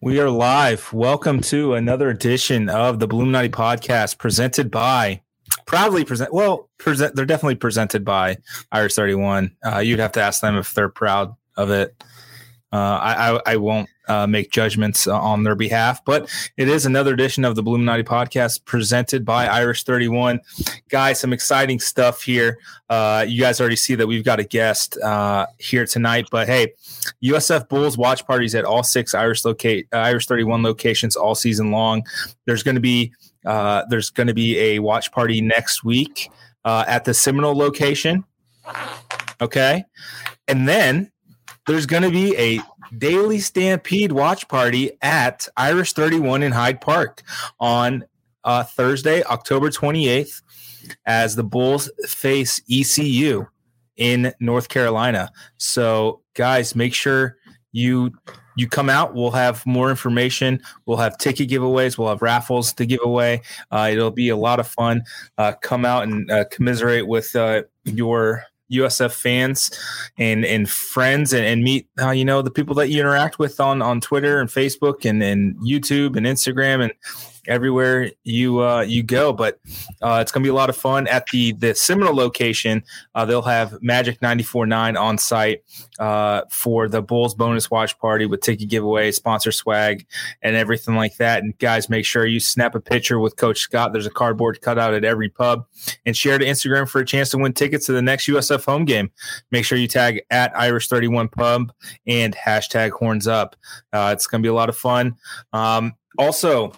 We are live. Welcome to another edition of the Bulluminati podcast presented by proudly present well present they're definitely presented by Irish 31. Uh, you'd have to ask them if they're proud of it. Uh, I, I, I won't uh, make judgments on their behalf, but it is another edition of the Bulluminati podcast presented by Irish 31. Guys, some exciting stuff here. Uh, you guys already see that we've got a guest uh, here tonight, but hey, USF Bulls watch parties at all six Irish locate uh, Irish 31 locations all season long. There's going to be uh, there's going to be a watch party next week at the Seminole location. Okay, and then there's going to be a daily stampede watch party at Irish 31 in Hyde Park on uh, Thursday, October 28th, as the Bulls face ECU in North Carolina. So, guys, make sure you you come out. We'll have more information. We'll have ticket giveaways. We'll have raffles to give away. Uh, it'll be a lot of fun. Uh, come out and uh, commiserate with uh, your USF fans and and friends and, and meet uh, you know the people that you interact with on on Twitter and Facebook and and YouTube and Instagram and everywhere you uh, you go. But uh, it's going to be a lot of fun at the the Seminole location. Uh, they'll have Magic 94.9 on site uh, for the Bulls bonus watch party with ticket giveaway, sponsor swag, and everything like that. And guys, make sure you snap a picture with Coach Scott. There's a cardboard cutout at every pub, and share to Instagram for a chance to win tickets to the next USF home game. Make sure you tag at Irish 31 Pub and hashtag Horns Up. Uh, it's going to be a lot of fun. Um, also,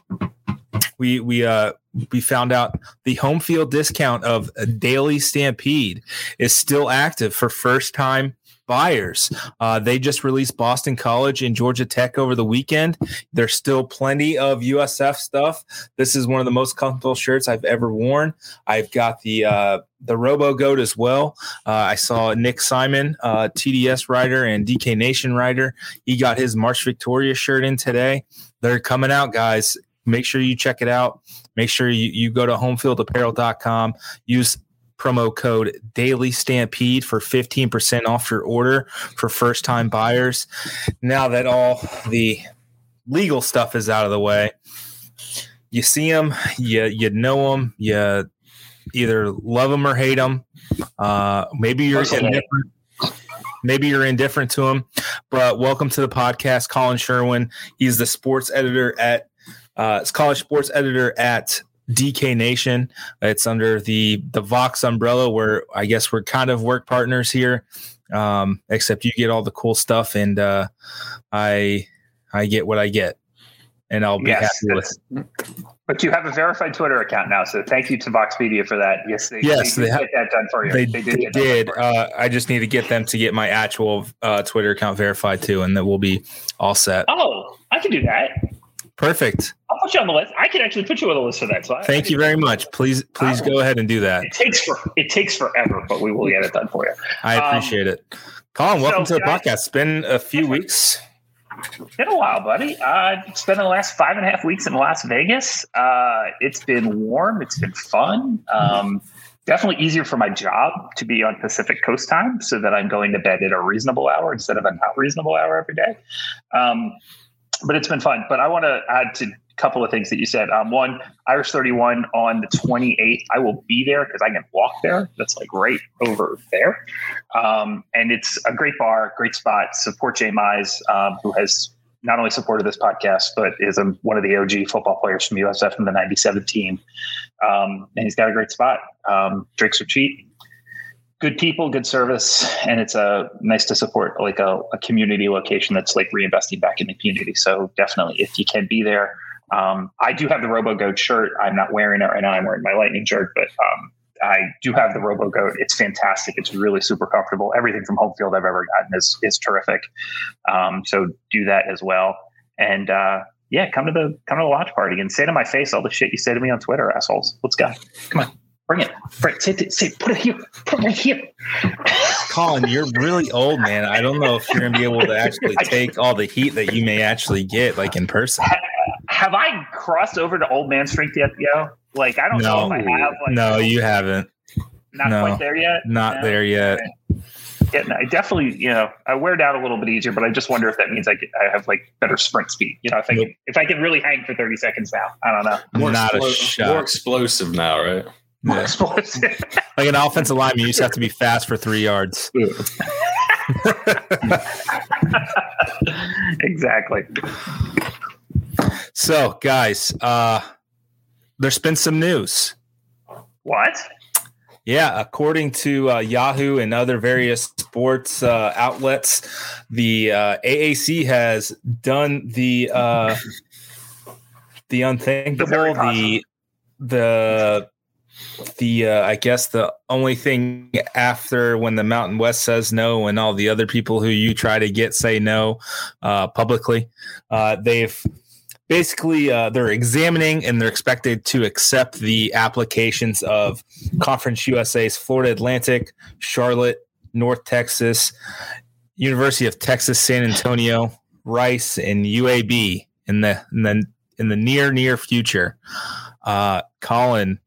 we we uh we found out the home field discount of a Daily Stampede is still active for first time buyers. Uh, they just released Boston College and Georgia Tech over the weekend. There's still plenty of USF stuff. This is one of the most comfortable shirts I've ever worn. I've got the uh, the Robo Goat as well. Uh, I saw Nick Simon, uh, TDS writer and DK Nation writer. He got his March Victoria shirt in today. They're coming out, guys. Make sure you check it out. Make sure you, you go to homefieldapparel.com. Use promo code daily stampede for 15% off your order for first time buyers. Now that all the legal stuff is out of the way you see them you you know them you either love them or hate them uh, maybe you're indifferent. Maybe you're indifferent to them but welcome to the podcast Collin Sherwin. He's the sports editor at uh, it's college sports editor at DK Nation. It's under the the Vox umbrella, where I guess we're kind of work partners here. Um, except you get all the cool stuff, and uh, I I get what I get, and I'll be yes, happy with. But you have a verified Twitter account now, so thank you to Vox Media for that. Yes, they, yes, they, they get that done for you. They, they did. Did. Uh, I just need to get them to get my actual uh, Twitter account verified too, and then we'll be all set. Oh, I can do that. Perfect. I'll put you on the list. I can actually put you on the list for that. So thank I, you very much. Please, please go ahead and do that. It takes for it takes forever, but we will get it done for you. I appreciate um, it. Collin, welcome so, to the podcast. It's been a few weeks. It's been a while, buddy. Uh, it's been the last five and a half weeks in Las Vegas. Uh, it's been warm. It's been fun. Um, definitely easier for my job to be on Pacific Coast time so that I'm going to bed at a reasonable hour instead of a not reasonable hour every day. Um, but it's been fun. But I want to add to a couple of things that you said. Um, one, Irish 31 on the 28th. I will be there because I can walk there. That's like right over there. Um, and it's a great bar, great spot. Support Jay Mize, um, who has not only supported this podcast, but is a, one of the OG football players from USF from the 97 team. Um, and he's got a great spot. Um, drinks are cheap good people, good service, and it's a uh, nice to support like a, a, community location that's like reinvesting back in the community. So definitely, if you can be there, um, I do have the Robo Goat shirt. I'm not wearing it right now. I'm wearing my Lightning shirt, but um, I do have the Robo Goat. It's fantastic. It's really super comfortable. Everything from home field I've ever gotten is is terrific. Um, so do that as well. And uh, yeah, come to the come to the watch party and say to my face all the shit you say to me on Twitter, assholes. Let's go. Come on. Bring it. Bring it. Say, it, say, put it here. Put it right here. Collin, you're really old, man. I don't know if you're going to be able to actually take all the heat that you may actually get, like in person. Have I crossed over to old man strength yet, yo? Like, I don't no, know if I have. Like, no, you haven't. Not no, quite there yet. Not no? there yet. Okay. Yeah, I definitely, you know, I wear down a little bit easier, but I just wonder if that means I, get, I have like better sprint speed. You know, if I can, if I can really hang for 30 seconds now, I don't know. More, Not a shot. more explosive now, right? More Yeah. Like an offensive lineman, you just have to be fast for three yards. exactly. So, guys, uh, there's been some news. What? Yeah, according to uh, Yahoo and other various sports uh, outlets, the uh, AAC has done the uh, the unthinkable. The the the uh, I guess the only thing after when the Mountain West says no and all the other people who you try to get say no uh, publicly, uh, they've basically uh, they're examining and they're expected to accept the applications of Conference USA's Florida Atlantic, Charlotte, North Texas, University of Texas San Antonio, Rice, and UAB in the in the in the near near future. Uh, Collin,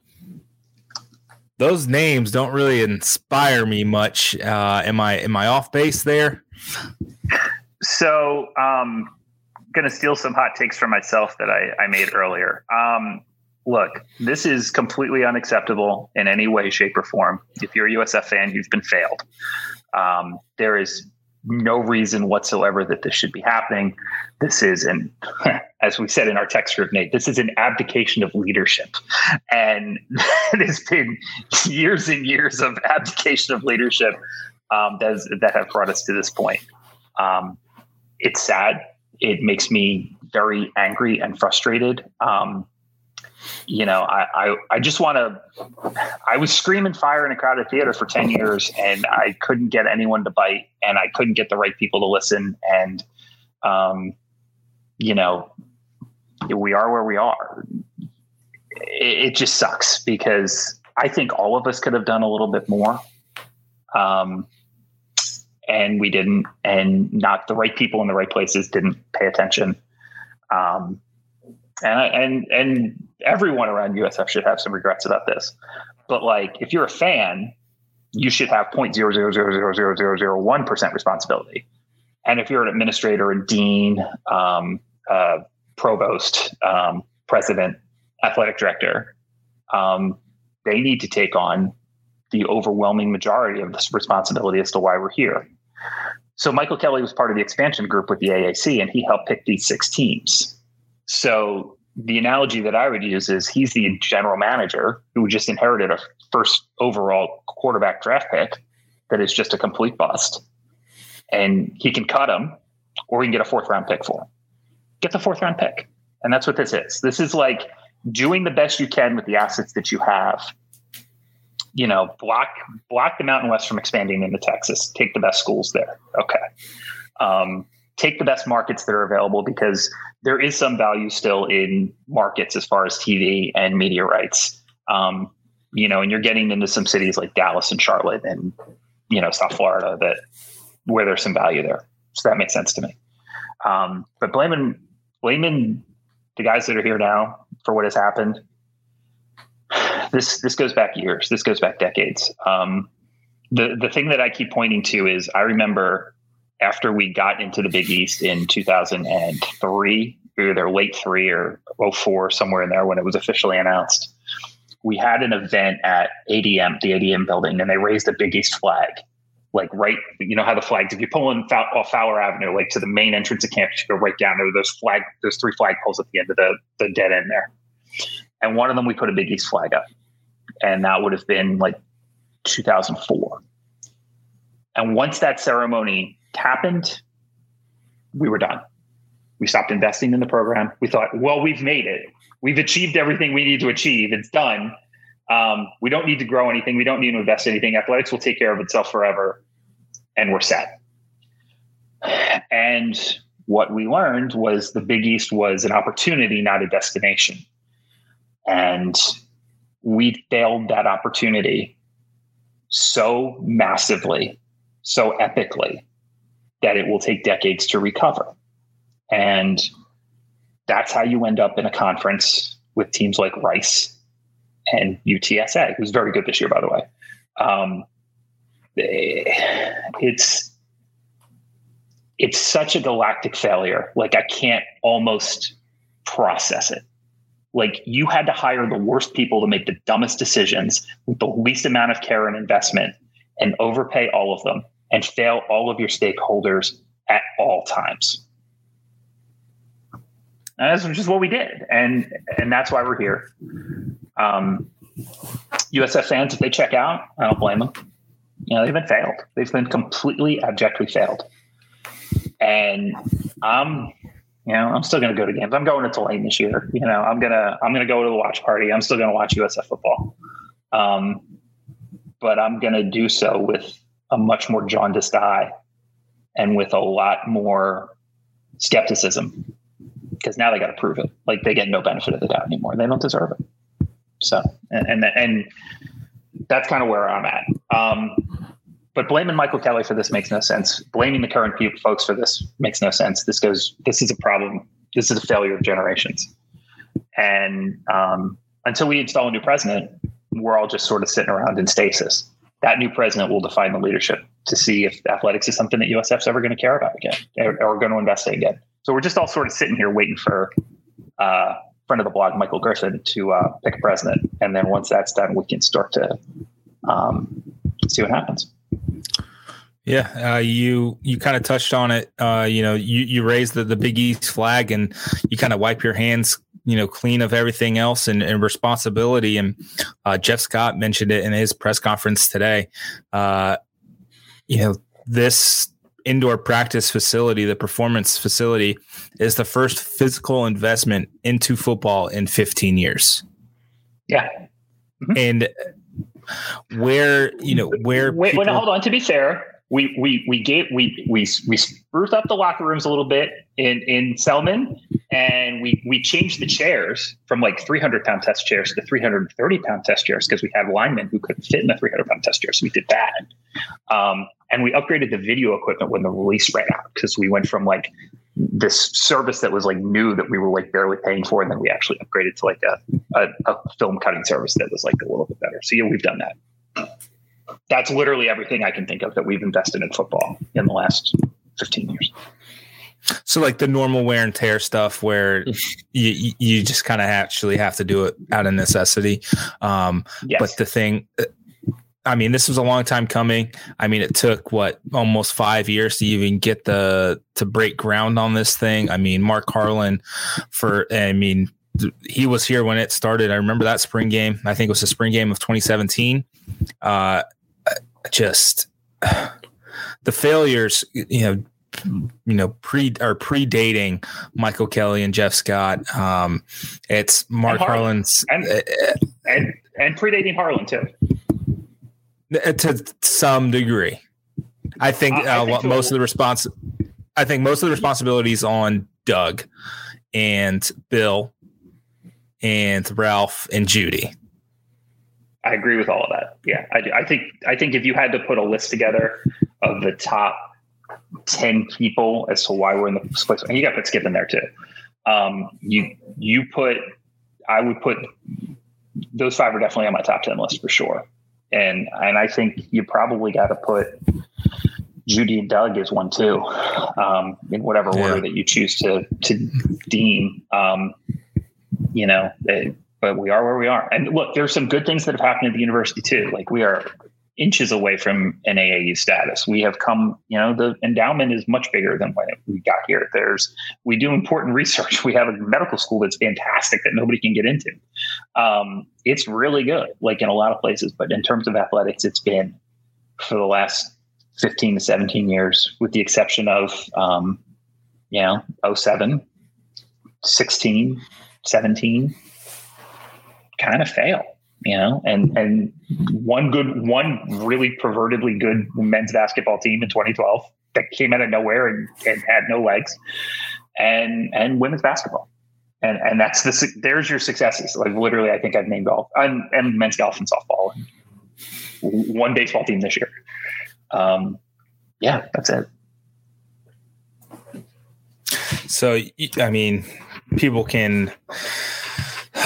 those names don't really inspire me much. Uh, am I am I off base there? So, um, going to steal some hot takes from myself that I, I made earlier. Um, look, this is completely unacceptable in any way, shape, or form. If you're a USF fan, you've been failed. Um, there is no reason whatsoever that this should be happening. This is an, as we said in our text group, Nate, this is an abdication of leadership. And it has been years and years of abdication of leadership um, that, is, that have brought us to this point. Um, it's sad. It makes me very angry and frustrated. Um, you know, I, I, I just want to, I was screaming fire in a crowded theater for 10 years and I couldn't get anyone to bite and I couldn't get the right people to listen. And, um, you know, we are where we are. It, it just sucks because I think all of us could have done a little bit more. Um, and we didn't, and not the right people in the right places didn't pay attention. Um, and and and everyone around USF should have some regrets about this. But like, if you're a fan, you should have 0.000000001 percent responsibility. And if you're an administrator, a dean, um, uh, provost, um, president, athletic director, um, they need to take on the overwhelming majority of this responsibility as to why we're here. So Michael Kelly was part of the expansion group with the AAC, and he helped pick these six teams. So the analogy that I would use is he's the general manager who just inherited a first overall quarterback draft pick that is just a complete bust. And he can cut him or he can get a fourth round pick for him. Get the fourth round pick. And that's what this is. This is like doing the best you can with the assets that you have. You know, block block the Mountain West from expanding into Texas. Take the best schools there. Okay. Um, take the best markets that are available because there is some value still in markets as far as TV and media rights. Um, you know, and you're getting into some cities like Dallas and Charlotte and you know South Florida that where there's some value there. So that makes sense to me. Um, but blaming blaming the guys that are here now for what has happened. This this goes back years. This goes back decades. Um, the the thing that I keep pointing to is I remember after we got into the Big East in 2003, either late three or 04, somewhere in there when it was officially announced, we had an event at ADM, the ADM building, and they raised a Big East flag. Like right, you know how the flags. If you pull in Fow- off Fowler Avenue, like to the main entrance of campus, you go right down there. Those flag, those three flag poles at the end of the the dead end there, and one of them we put a Big East flag up, and that would have been like 2004. And once that ceremony happened, we were done. We stopped investing in the program. We thought, well, we've made it. We've achieved everything we need to achieve. It's done. Um, we don't need to grow anything. We don't need to invest anything. Athletics will take care of itself forever, and we're set. And what we learned was the Big East was an opportunity, not a destination. And we failed that opportunity so massively, so epically, that it will take decades to recover. And that's how you end up in a conference with teams like Rice and UTSA, who's very good this year, by the way. Um, it's it's such a galactic failure. Like I can't almost process it. Like you had to hire the worst people to make the dumbest decisions with the least amount of care and investment and overpay all of them and fail all of your stakeholders at all times. And that's just what we did. And and that's why we're here. Um, USF fans, if they check out, I don't blame them. You know, they've been failed. They've been completely abjectly failed. And I'm, you know, I'm still going to go to games. I'm going to Tulane this year. You know, I'm gonna I'm gonna go to the watch party. I'm still going to watch USF football. Um, but I'm going to do so with a much more jaundiced eye and with a lot more skepticism because now they got to prove it. Like they get no benefit of the doubt anymore. They don't deserve it. So, and and, and that's kind of where I'm at. Um, but blaming Michael Kelly for this makes no sense. Blaming the current folks for this makes no sense. This goes. This is a problem. This is a failure of generations. And um, until we install a new president, we're all just sort of sitting around in stasis. That new president will define the leadership to see if athletics is something that USF's ever going to care about again or, or going to invest in again. So we're just all sort of sitting here waiting for uh, friend of the blog, Michael Gerson, to uh, pick a president, and then once that's done, we can start to um, see what happens. Yeah, uh, you you kind of touched on it. Uh, you know, you you raised the, the Big East flag, and you kind of wipe your hands, you know, clean of everything else and, and responsibility. And uh, Jeff Scott mentioned it in his press conference today. Uh, you know, this indoor practice facility, the performance facility, is the first physical investment into football in 15 years. Yeah. Mm-hmm. And where, you know, where. Wait, people- wait, hold on. To be fair, we we we gave we we we spruced up the locker rooms a little bit in in Selman, and we we changed the chairs from like 300 pound test chairs to 330 pound test chairs because we had linemen who couldn't fit in the 300 pound test chairs. So we did that, um, and we upgraded the video equipment when the release ran out because we went from like this service that was like new that we were like barely paying for, and then we actually upgraded to like a, a, a film cutting service that was like a little bit better. So yeah, we've done that that's literally everything I can think of that we've invested in football in the last 15 years. So like the normal wear and tear stuff where you you just kind of actually have to do it out of necessity. Um, yes. but the thing uh, I mean, this was a long time coming. I mean, it took what almost five years to even get the to break ground on this thing. I mean, Mark Harlan for I mean, he was here when it started. I remember that spring game. I think it was the spring game of 2017. Uh, just the failures, you know, you know, pre or predating Michael Kelly and Jeff Scott. Um, it's Mark and Harlan's and, uh, and, and predating Harlan too, to some degree. I think, uh, I think uh, most of the response. I think most of the responsibilities on Doug and Bill and Ralph and Judy. I agree with all of that. Yeah, I, I think I think if you had to put a list together of the top ten people as to why we're in the place, and you got to put Skip in there too. Um, you you put, I would put those five are definitely on my top ten list for sure, and and I think you probably got to put Judy and Doug is one too, um, in whatever yeah. order that you choose to to deem. Um, you know, it, but we are where we are. And look, there's some good things that have happened at the university too. Like we are inches away from an AAU status. We have come, you know, the endowment is much bigger than when we got here. There's, we do important research. We have a medical school that's fantastic that nobody can get into. Um, it's really good, like in a lot of places. But in terms of athletics, it's been for the last 15 to 17 years, with the exception of, um, you know, 07, 16, 17, kind of fail you know and and one good one really pervertedly good men's basketball team in 2012 that came out of nowhere and, and had no legs and and women's basketball. And and that's the there's your successes. Like literally i think i've named golf and, and men's golf and softball and one baseball team this year. Um yeah that's it. So i mean people can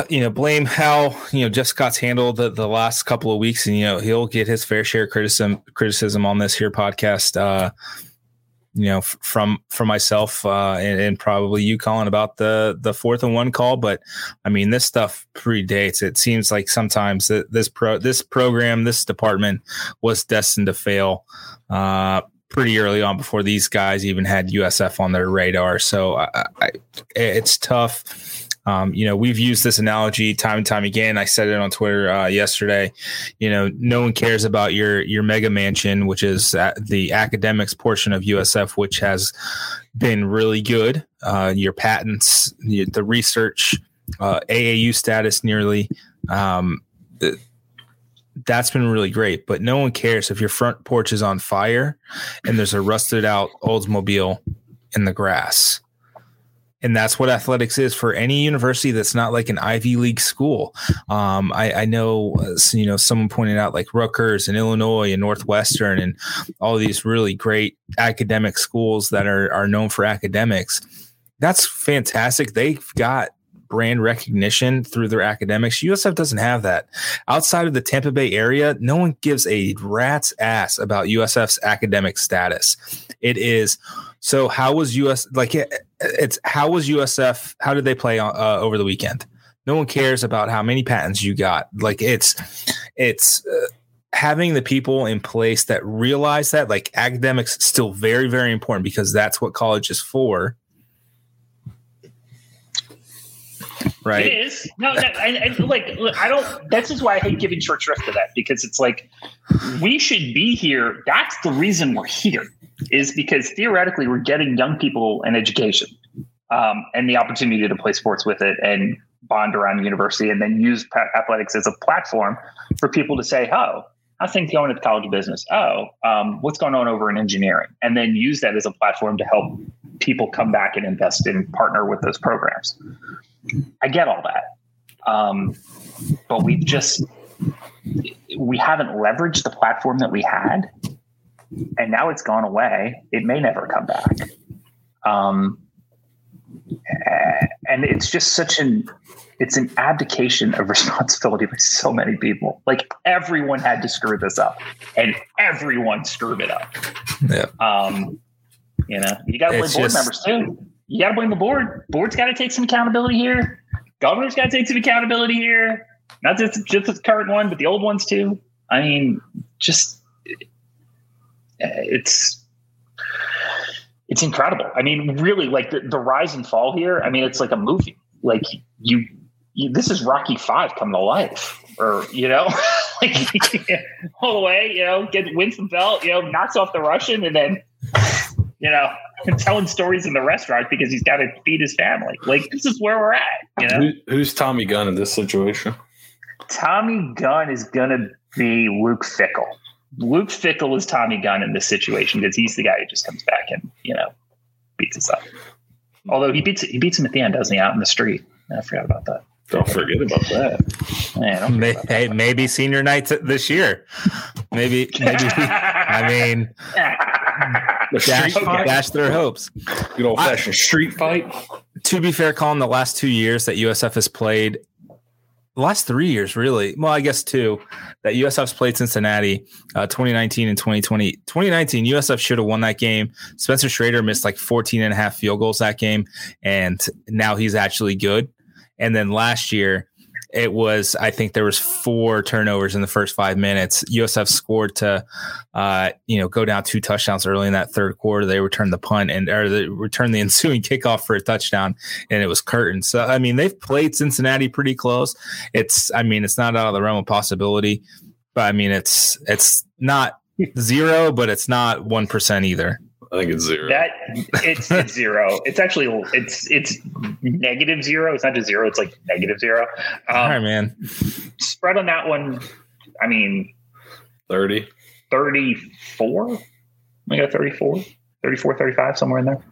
you know, blame how you know Jeff Scott's handled the, the last couple of weeks, and you know he'll get his fair share of criticism criticism on this here podcast. Uh, you know, f- from from myself uh, and, and, probably you, Collin, about the the fourth and one call. But I mean, this stuff predates. It seems like sometimes that this pro this program, this department was destined to fail. Uh, pretty early on before these guys even had USF on their radar. So I, I, it's tough. Um, you know, we've used this analogy time and time again. I said it on Twitter uh, yesterday. You know, no one cares about your your mega mansion, which is the academics portion of USF, which has been really good. Uh, your patents, the research, uh, AAU status, nearly. Um, that's been really great, but no one cares if your front porch is on fire and there's a rusted out Oldsmobile in the grass and that's what athletics is for any university that's not like an Ivy League school. Um, I, I, know, uh, you know, someone pointed out like Rutgers and Illinois and Northwestern and all these really great academic schools that are are known for academics. That's fantastic. They've got brand recognition through their academics. USF doesn't have that. Outside of the Tampa Bay area, no one gives a rat's ass about USF's academic status. It is so how was US like it, it's how was USF? How did they play uh, over the weekend? No one cares about how many patents you got. Like it's it's uh, having the people in place that realize that like academics still very very important because that's what college is for. Right. It is. No, no I, I, like I don't. That's just why I hate giving short shrift to that because it's like we should be here. That's the reason we're here is because theoretically we're getting young people an education um, and the opportunity to play sports with it and bond around university and then use athletics as a platform for people to say, oh, I things going at the College of Business? Oh, um, what's going on over in engineering? And then use that as a platform to help people come back and invest and partner with those programs. I get all that. Um, but we've just, we haven't leveraged the platform that we had and now it's gone away. It may never come back. Um, and it's just such an it's an abdication of responsibility by so many people. Like everyone had to screw this up, and everyone screwed it up. Yeah. Um, you know, you got to blame board just, members too. You got to blame the board. Board's got to take some accountability here. Governor's got to take some accountability here. Not just just the current one, but the old ones too. I mean, just Uh, it's it's incredible. I mean, really, like the, the rise and fall here. I mean, it's like a movie. Like you, you this is Rocky Five come to life, or you know, like all the way. You know, get wins the belt. You know, knocks off the Russian, and then you know, telling stories in the restaurant because he's got to feed his family. Like this is where we're at. You know, Who, who's Tommy Gunn in this situation? Tommy Gunn is going to be Luke Fickell. Luke Fickell is Tommy Gunn in this situation because he's the guy who just comes back and you know beats us up. Although he beats he beats him at the end, doesn't he? Out in the street. I forgot about that. Don't forget about that. Man, maybe, about hey, maybe senior nights this year. Maybe, maybe. I mean, the dash, dash their hopes. Good old fashioned street fight. To be fair, Collin, the last two years that USF has played the last three years, really. Well, I guess two that USF's played Cincinnati, uh, 2019 and 2020. 2019, USF should have won that game. Spencer Schrader missed like 14 and a half field goals that game, and now he's actually good. And then last year, it was I think there was four turnovers in the first five minutes. USF scored to uh, you know go down two touchdowns early in that third quarter. They returned the punt and or they returned the ensuing kickoff for a touchdown, and it was curtain. So I mean they've played Cincinnati pretty close. It's I mean it's not out of the realm of possibility, but I mean it's it's not zero, but it's not one percent either. I think it's zero. That it's, it's zero. It's actually it's it's negative zero. It's not just zero. It's like negative zero. Um, All right, man. Spread on that one. I mean, 30, 34. I got 34, 34, 35, somewhere in there.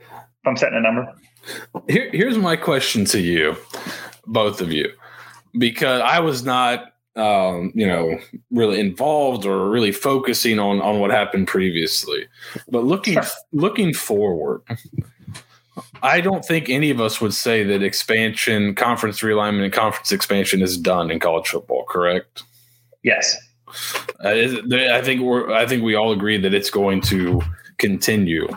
If I'm setting a number. Here, here's my question to you, both of you, because I was not um, you know, really involved or really focusing on on what happened previously. But looking sure. looking forward, I don't think any of us would say that expansion, conference realignment, and conference expansion is done in college football. Correct? Yes. Uh, I think we're. I think we all agree that it's going to continue.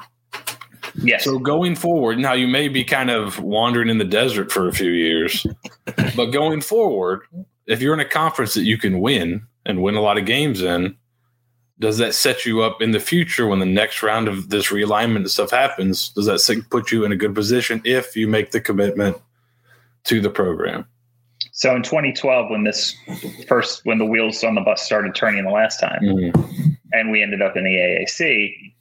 Yes. So going forward, now you may be kind of wandering in the desert for a few years, but going forward, if you're in a conference that you can win and win a lot of games in, does that set you up in the future when the next round of this realignment and stuff happens? Does that put you in a good position if you make the commitment to the program? So in 2012, when this first, when the wheels on the bus started turning the last time, mm-hmm. and we ended up in the AAC,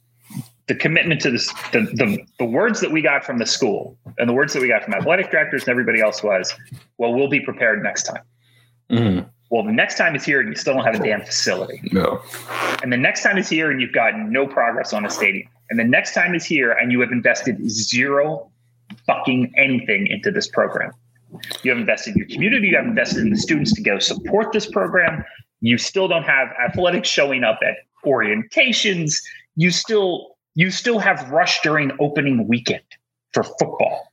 the commitment to this, the, the the words that we got from the school and the words that we got from athletic directors and everybody else was, well, we'll be prepared next time. Mm-hmm. Well, the next time is here and you still don't have a damn facility. No. And the next time is here and you've got no progress on a stadium. And the next time is here and you have invested zero fucking anything into this program. You have invested in your community, you have invested in the students to go support this program. You still don't have athletics showing up at orientations. You still you still have rush during opening weekend for football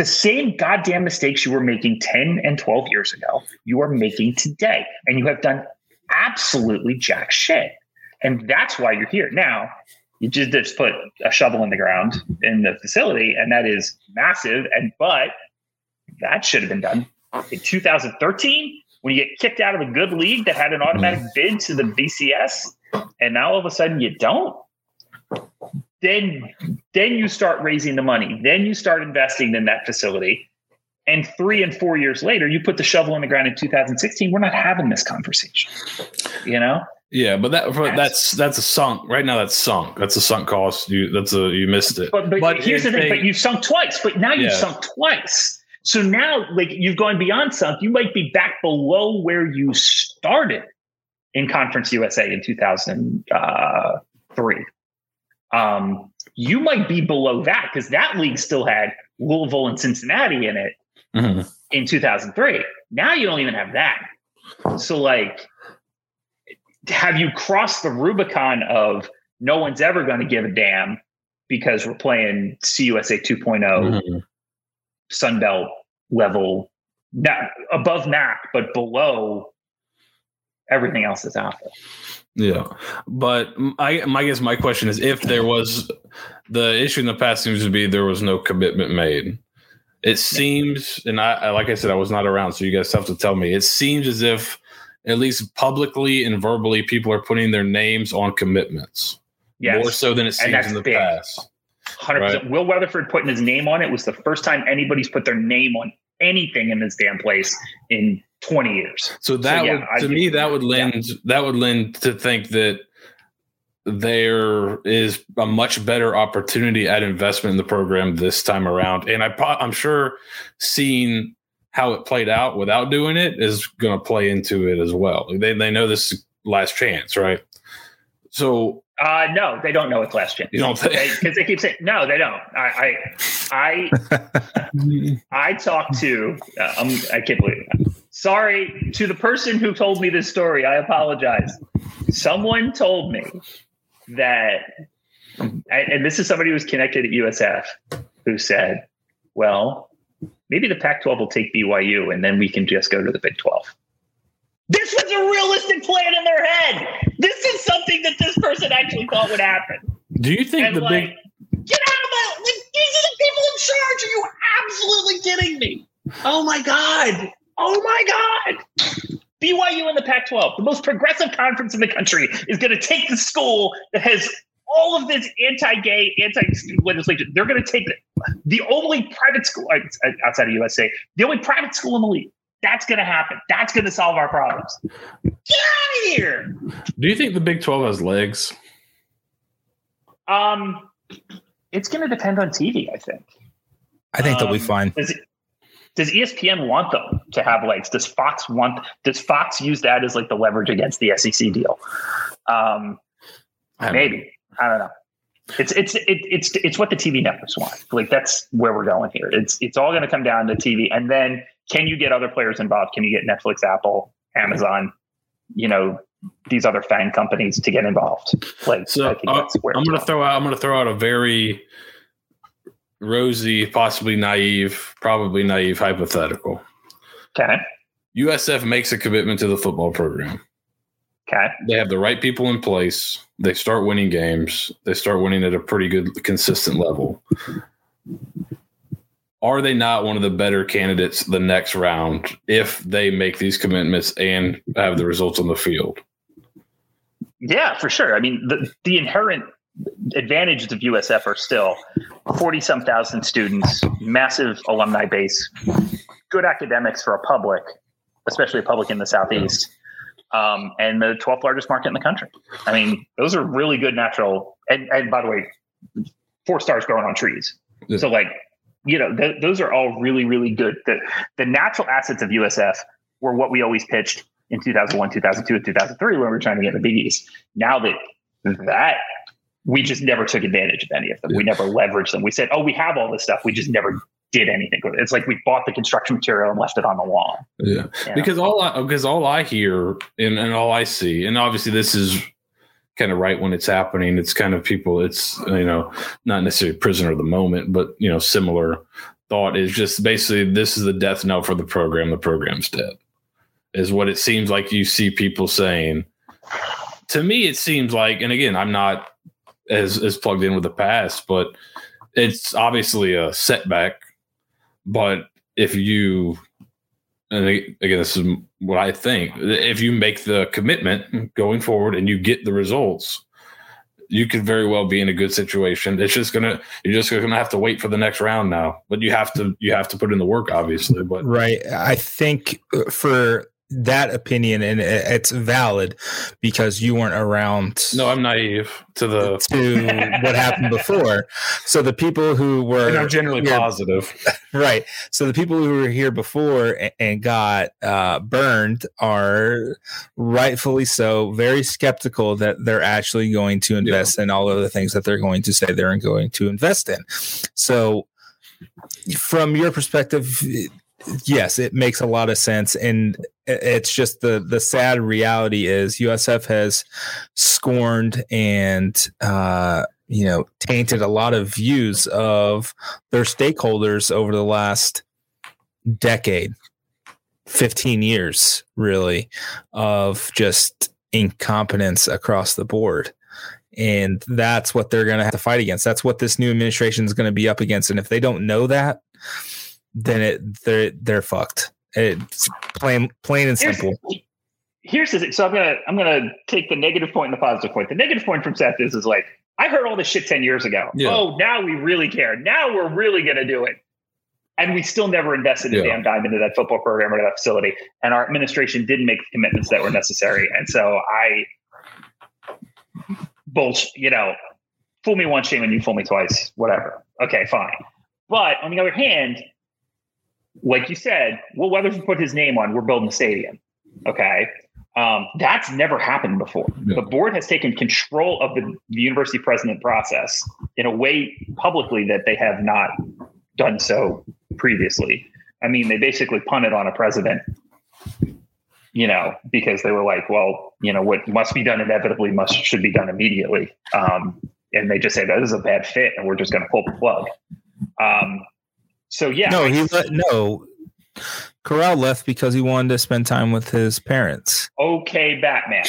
the same goddamn mistakes you were making 10 and 12 years ago, you are making today. And you have done absolutely jack shit. And that's why you're here. Now, you just, just put a shovel in the ground in the facility, and that is massive. And but that should have been done in 2013 when you get kicked out of a good league that had an automatic bid to the BCS, and now all of a sudden you don't then then you start raising the money. Then you start investing in that facility. And three and four years later you put the shovel in the ground in 2016 we're not having this conversation you know? Yeah but that that's that's, that's a sunk. Right now that's sunk. That's a sunk cost. You that's a you missed it. But, but, but here's the thing they, but you've sunk twice but now you've sunk twice. So now like you've gone beyond sunk. You might be back below where you started in conference usa in 2003 uh, um, you might be below that because that league still had Louisville and Cincinnati in it mm-hmm. in 2003. Now you don't even have that. So, like, have you crossed the Rubicon of no one's ever going to give a damn because we're playing CUSA 2.0 mm-hmm. Sunbelt level, not above MAC, but below everything else that's out there. Yeah, but I, my guess, my question is, if there was the issue in the past seems to be there was no commitment made. It seems, and I, like I said, I was not around, so you guys have to tell me. It seems as if, at least publicly and verbally, people are putting their names on commitments yes. more so than it seems in the big. past. Hundred right? percent. Will Weatherford putting his name on it was the first time anybody's put their name on anything in this damn place in 20 years. So that so, yeah, would, to me, that would lend yeah. that would lend to think that there is a much better opportunity at investment in the program this time around. And I, I'm sure seeing how it played out without doing it is going to play into it as well. They they know this last chance, right? So uh, no, they don't know it's last chance. You don't think because they, they, keep saying no, they don't. I I I, I talked to uh, I'm, I can't believe it. Sorry to the person who told me this story. I apologize. Someone told me that, and this is somebody who was connected at USF, who said, "Well, maybe the Pac-12 will take BYU, and then we can just go to the Big 12." This was a realistic plan in their head. This is something that this person actually thought would happen. Do you think and the like, big get out of my like, these are the people in charge? Are you absolutely kidding me? Oh my god! Oh my god! BYU in the Pac-12, the most progressive conference in the country, is going to take the school that has all of this anti-gay, anti-student legislation. They're going to take the only private school outside of USA, the only private school in the league that's going to happen. That's going to solve our problems. Get out of here. Do you think the Big 12 has legs? Um, it's going to depend on TV, I think. I think um, they'll be um, fine. Does, it, does ESPN want them to have legs? Does Fox want? Does Fox use that as like the leverage against the SEC deal? Um, I maybe I don't know. It's it's it, it's it's what the TV networks want. Like that's where we're going here. It's it's all going to come down to TV, and then can you get other players involved? Can you get Netflix, Apple, Amazon, you know, these other fan companies to get involved? Like, so uh, I'm going to throw out. I'm going to throw out a very rosy, possibly naive, probably naive hypothetical. Okay. USF makes a commitment to the football program. Okay. They have the right people in place. They start winning games. They start winning at a pretty good, consistent level. Are they not one of the better candidates the next round if they make these commitments and have the results on the field? Yeah, for sure. I mean, the, the inherent advantages of USF are still 40 some thousand students, massive alumni base, good academics for a public, especially a public in the Southeast, um, and the 12th largest market in the country. I mean, those are really good natural. And, and by the way, four stars growing on trees. Yeah. So, like, you know, th- those are all really, really good. The, the natural assets of USF were what we always pitched in 2001, 2002, and 2003 when we were trying to get the Big East. Now that that we just never took advantage of any of them. We never leveraged them. We said, "Oh, we have all this stuff." We just never did anything with it. It's like we bought the construction material and left it on the lawn. Yeah, Yeah. because all I because all I hear and, and all I see, and obviously this is kind of right when it's happening. It's kind of people. It's you know not necessarily prisoner of the moment, but you know similar thought is just basically this is the death knell for the program. The program's dead, is what it seems like. You see people saying. To me, it seems like, and again, I'm not as as plugged in with the past, but it's obviously a setback. But if you and again, this is what I think. If you make the commitment going forward and you get the results, you could very well be in a good situation. It's just gonna you're just gonna have to wait for the next round now. But you have to you have to put in the work, obviously. But Right. I think for that opinion, and it's valid because you weren't around no, I'm naive to the. to what happened before. So the people who were And I'm generally Yeah. positive. right. So the people who were here before and, and got uh, burned are rightfully so very skeptical that they're actually going to invest in all of the things that they're going to say they're going to invest in. So from your perspective, yes, it makes a lot of sense, and it's just the the sad reality is USF has scorned and uh, you know tainted a lot of views of their stakeholders over the last decade, fifteen years, really, of just incompetence across the board. And that's what they're going to have to fight against. That's what this new administration is going to be up against. And if they don't know that, then it they're they're fucked. It's plain plain and simple. Here's the. So I'm gonna I'm gonna take the negative point and the positive point. The negative point from Seth is is like I heard all this shit ten years ago. Yeah. Oh, now we really care. Now we're really gonna do it. And we still never invested a Yeah. damn dime into that football program or that facility. And our administration didn't make the commitments that were necessary. And so I bullshit, you know, fool me once, shame on you, fool me twice, whatever. Okay, fine. But on the other hand, like you said, Will Weathers put his name on, we're building a stadium. Okay. Um, that's never happened before. Yeah. The board has taken control of the, the university president process in a way publicly that they have not done so previously. I mean, they basically punted on a president, you know, because they were like, well, you know, what must be done inevitably must should be done immediately. Um, and they just say that is a bad fit and we're just going to pull the plug. Um, so yeah, No, he let no. Currall left because he wanted to spend time with his parents, okay, Batman.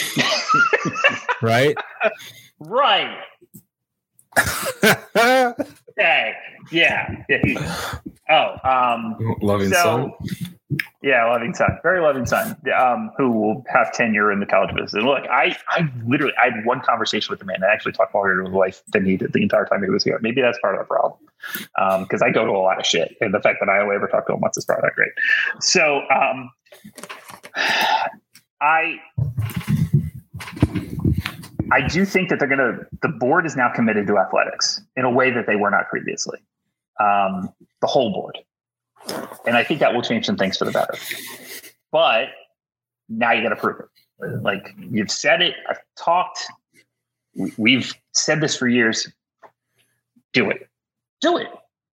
right? right. Okay. Yeah. yeah. Oh, um, Loving so son. yeah, loving son, very loving son, um, who will have tenure in the college business. And look, I, I literally, I had one conversation with the man. I actually talked longer to his wife than he did the entire time he was here. Maybe that's part of the problem, because I go to a lot of shit, and the fact that I only ever talk to him once is probably not great. So, um, I. I do think that they're going to, the board is now committed to athletics in a way that they were not previously. Um, the whole board. And I think that will change some things for the better. But now you got to prove it. Like you've said it, I've talked, we- we've said this for years. Do it. Do it.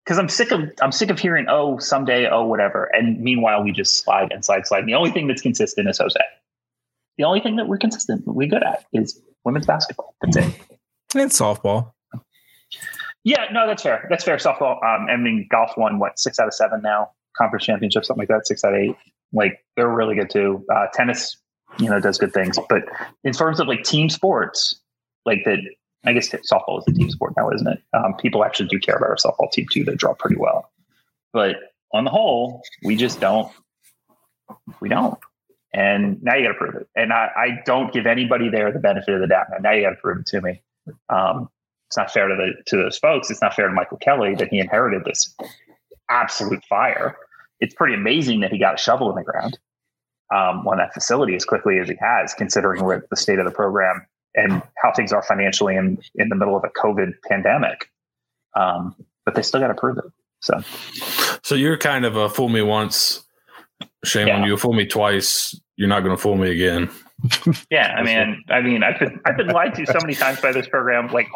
Because I'm sick of I'm sick of hearing, oh, someday, oh, whatever. And meanwhile, we just slide and slide, slide. And the only thing that's consistent is Jose. The only thing that we're consistent, we're good at is women's basketball. That's it. and softball. Yeah, no, that's fair. That's fair. Softball. Um, I mean, golf won what six out of seven now, conference championship, something like that. Six out of eight. Like they're really good too. Uh, tennis, you know, does good things. But in terms of like team sports, like that, I guess softball is a team sport now, isn't it? Um, people actually do care about our softball team too. They draw pretty well. But on the whole, we just don't. We don't. And now you got to prove it. And I, I, don't give anybody there the benefit of the doubt. Now you got to prove it to me. Um, it's not fair to the to those folks. It's not fair to Michael Kelly that he inherited this absolute fire. It's pretty amazing that he got a shovel in the ground um, on that facility as quickly as he has, considering what the state of the program and how things are financially in in the middle of a COVID pandemic. Um, but they still got to prove it. So, so you're kind of a fool me once, shame yeah. on you. Fool me twice, you're not going to fool me again yeah, I mean, I mean, I've been I've been lied to so many times by this program. Like,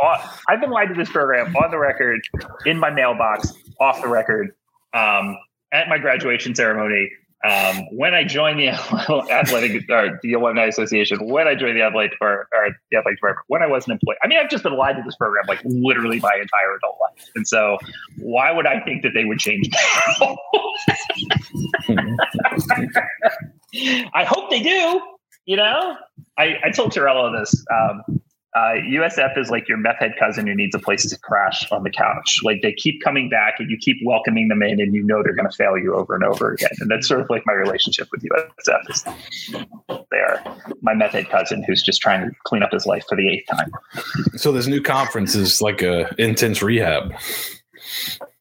I've been lied to this program on the record, in my mailbox, off the record, um, at my graduation ceremony, um, when I joined the athletic or the alumni association, when I joined the athletic or, or the athletic department, when I was an employee. I mean, I've just been lied to this program like literally my entire adult life, and so why would I think that they would change? I hope they do. You know, I, I told Torello this. Um, uh, USF is like your meth head cousin who needs a place to crash on the couch. Like they keep coming back and you keep welcoming them in and you know they're going to fail you over and over again. And that's sort of like my relationship with USF is they are my meth head cousin who's just trying to clean up his life for the eighth time. So this new conference is like a intense rehab.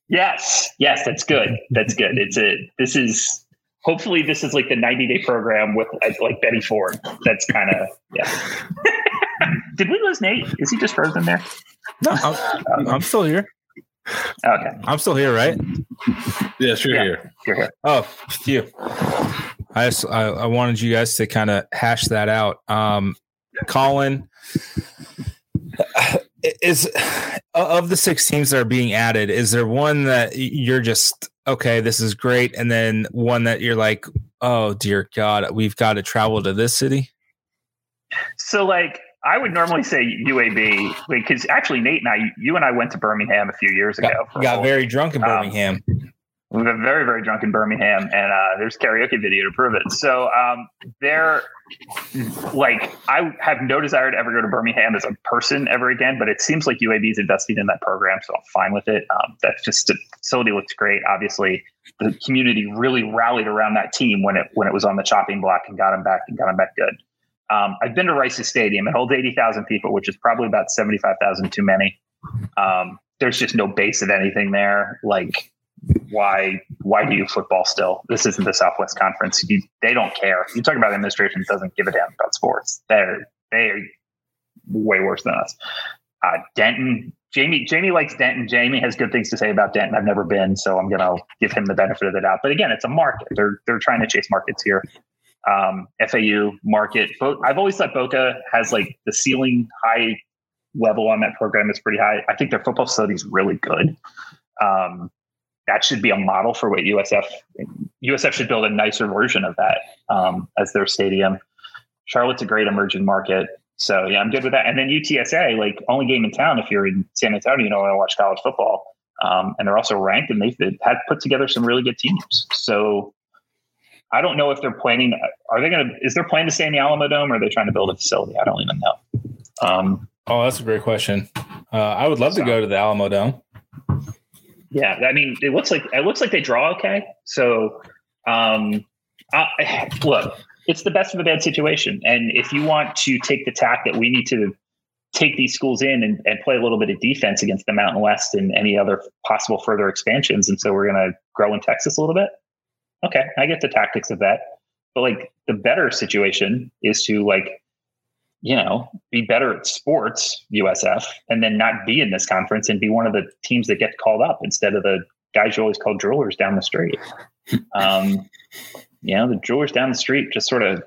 Yes. Yes. That's good. That's good. It's a, this is, hopefully this is like the 90 day program with like Betty Ford. That's kind of, yeah. Did we lose Nate? Is he just frozen there? No, I'm, I'm still here. Okay. I'm still here, right? Yes, you're yeah, here. You're here. Oh, you. I just I, I wanted you guys to kind of hash that out. Um, Collin, is of the six teams that are being added, is there one that you're just okay? This is great, and then one that you're like, oh dear God, we've got to travel to this city. So, like, I would normally say UAB because actually Nate and I, you and I went to Birmingham a few years ago. Got, got very drunk in um, Birmingham. Um, we got very very drunk in Birmingham, and uh, there's karaoke video to prove it. So um, they're like, I have no desire to ever go to Birmingham as a person ever again. But it seems like UAB is investing in that program, so I'm fine with it. Um, that's just the facility looks great. Obviously, the community really rallied around that team when it when it was on the chopping block and got them back and got them back good. Um, I've been to Rice's Stadium. It holds 80,000 people, which is probably about 75,000 too many. Um, there's just no base of anything there. Like, why why do you football still? This isn't the Southwest Conference. You, they don't care. You talk about administration doesn't give a damn about sports. They're they're way worse than us. Uh, Denton, Jamie Jamie likes Denton. Jamie has good things to say about Denton. I've never been, so I'm gonna give him the benefit of the doubt. But again, it's a market. They're they're trying to chase markets here um, FAU market. Bo- I've always thought Boca has like the ceiling high level on that program is pretty high. I think their football facility is really good. Um, that should be a model for what USF USF should build a nicer version of that um, as their stadium. Charlotte's a great emerging market. So yeah, I'm good with that. And then UTSA, like only game in town if you're in San Antonio, you don't want to watch college football. Um, and they're also ranked and they've, they've had put together some really good teams. So I don't know if they're planning. Are they going to? Is their plan to stay in the Alamodome, or are they trying to build a facility? I don't even know. Um, oh, that's a great question. Uh, I would love so, to go to the Alamodome. Yeah, I mean, it looks like it looks like they draw okay. So, um, I, look, it's the best of a bad situation, and if you want to take the tack that we need to take these schools in and, and play a little bit of defense against the Mountain West and any other possible further expansions, and so we're going to grow in Texas a little bit okay, I get the tactics of that. But like the better situation is to like, you know, be better at sports, USF, and then not be in this conference and be one of the teams that get called up instead of the guys you always call drillers down the street. Um, you know, the drillers down the street just sort of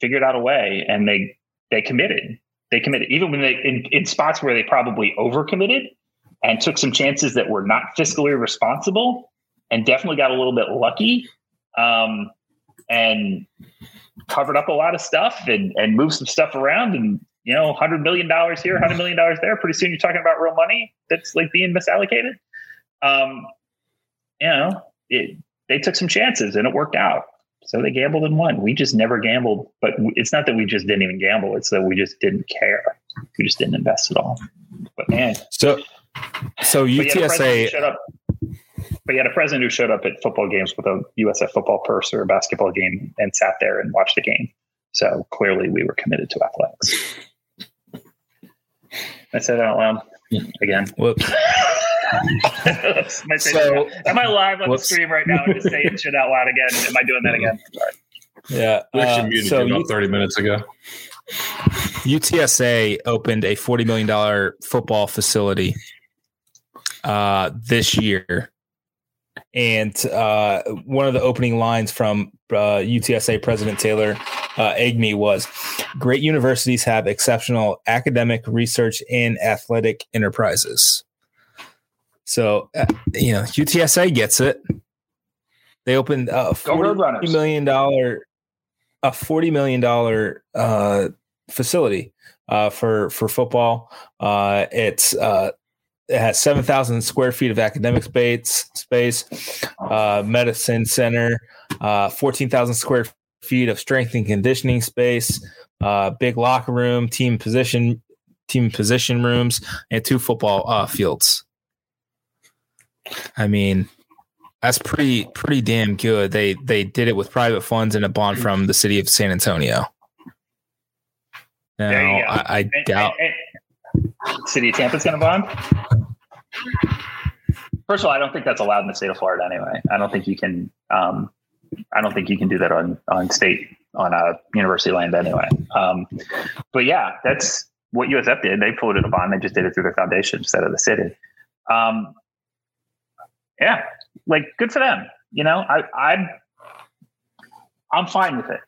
figured out a way and they they committed. They committed even when they in, in spots where they probably overcommitted and took some chances that were not fiscally responsible and definitely got a little bit lucky um, and covered up a lot of stuff and, and moved some stuff around and you know, hundred million dollars here, hundred million dollars there. Pretty soon, you're talking about real money that's like being misallocated. Um, you know, it, they took some chances and it worked out. So they gambled and won. We just never gambled, but it's not that we just didn't even gamble. It's that we just didn't care. We just didn't invest at all. But man, so so UTSA showed up. But you had a president who showed up at football games with a USF football purse or a basketball game and sat there and watched the game. So clearly, we were committed to athletics. I said it out loud again. Whoops. so, am I live on whoops. the stream right now and just saying shit out loud again? Am I doing that again? Sorry. Yeah. Uh, so about 30 minutes ago. UTSA opened a $40 million football facility uh, this year. And uh, one of the opening lines from uh, UTSA President Taylor uh, Eighmy was Great universities have exceptional academic, research, and athletic enterprises. So, uh, you know, UTSA gets it. They opened a $40 million, a $40 million uh, facility uh, for, for football. Uh, it's, uh, it has 7,000 square feet of academic space, space uh, medicine center, uh, 14,000 square feet of strength and conditioning space, uh, big locker room, team position, team position rooms, and two football uh, fields. I mean, that's pretty pretty damn good. They they did it with private funds and a bond from the city of San Antonio. Now, I, I doubt. City of Tampa's going to bond. First of all, I don't think that's allowed in the state of Florida anyway. I don't think you can. Um, I don't think you can do that on on state on a university land anyway. Um, but yeah, that's what USF did. They floated a bond. They just did it through their foundation instead of the city. Um, yeah, like good for them. You know, I, I'm I'm fine with it.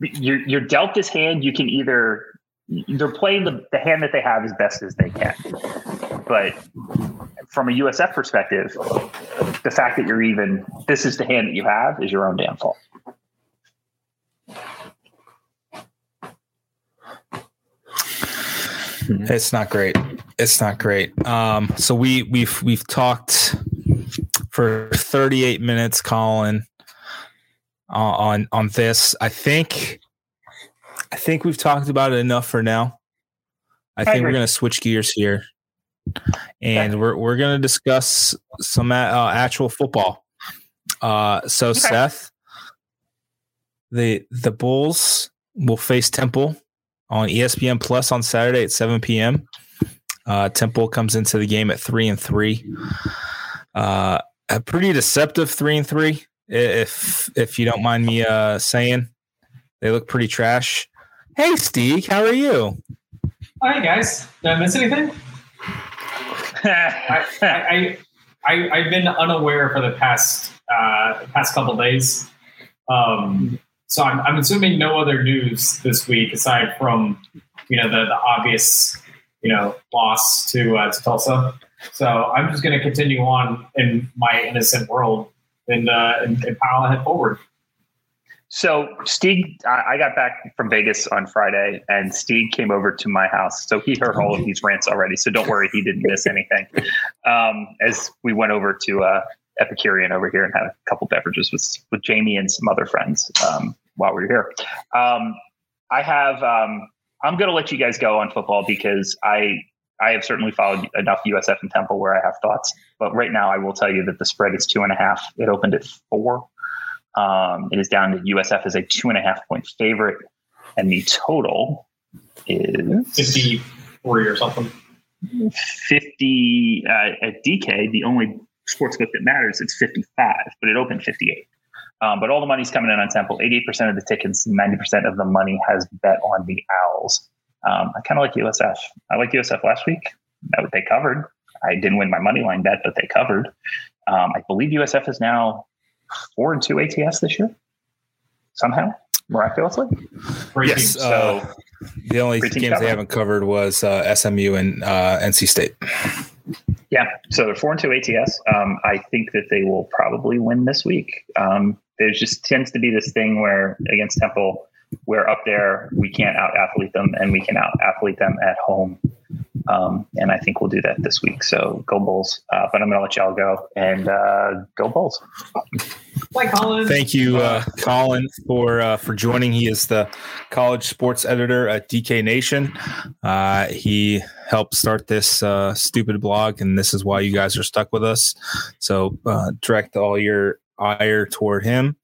You're you're dealt this hand. You can either they're playing the, the hand that they have as best as they can. But from a USF perspective, the fact that you're even this is the hand that you have is your own damn fault. It's not great. It's not great. Um, so we we've we've talked for 38 minutes, Collin, uh, on on this. I think I think we've talked about it enough for now. I, I think agree. we're going to switch gears here, and okay. we're we're going to discuss some uh, actual football. Uh, so okay. Seth, the the Bulls will face Temple on ESPN Plus on Saturday at 7 p.m. Uh, Temple comes into the game at three and three. Uh, a pretty deceptive three and three, if if you don't mind me uh, saying. They look pretty trash. Hey, Steve, how are you? Hi, guys. Did I miss anything? I, I, I, I've been unaware for the past uh, past couple days. Um, so I'm, I'm assuming no other news this week aside from you know the, the obvious you know loss to uh, to Tulsa. So I'm just going to continue on in my innocent world and, uh, and, and pile ahead forward. So Steve, I got back from Vegas on Friday, and Steve came over to my house. So he heard all of these rants already. So don't worry, he didn't miss anything. Um, as we went over to uh, Epicurean over here and had a couple beverages with with Jamie and some other friends um, while we were here. Um, I have. Um, I'm going to let you guys go on football because I I have certainly followed enough USF and Temple where I have thoughts. But right now, I will tell you that the spread is two and a half. It opened at four. Um, it is down to USF as a two and a half point favorite, and the total is fifty-three or something. Fifty uh, at DK. The only sports book that matters it's fifty-five, but it opened fifty-eight. Um, but all the money's coming in on Temple. Eighty percent of the tickets, ninety percent of the money has bet on the Owls. Um, I kind of like USF. I like USF last week. That They covered. I didn't win my money line bet, but they covered. Um, I believe USF is now four and two ATS this year. Somehow, miraculously. Yes. So uh, the only games covered. they haven't covered was uh, SMU and uh, NC State. Yeah, so they're four and two ATS. Um, I think that they will probably win this week. Um, there just tends to be this thing where against Temple, we're up there. We can't out athlete them, and we can out athlete them at home. Um, and I think we'll do that this week. So go Bulls. Uh, but I'm going to let y'all go and uh, go Bulls. Bye, Collin. Thank you, uh, Collin, for uh, for joining. He is the college sports editor at DK Nation. Uh, he helped start this uh, stupid blog, and this is why you guys are stuck with us. So uh, direct all your ire toward him.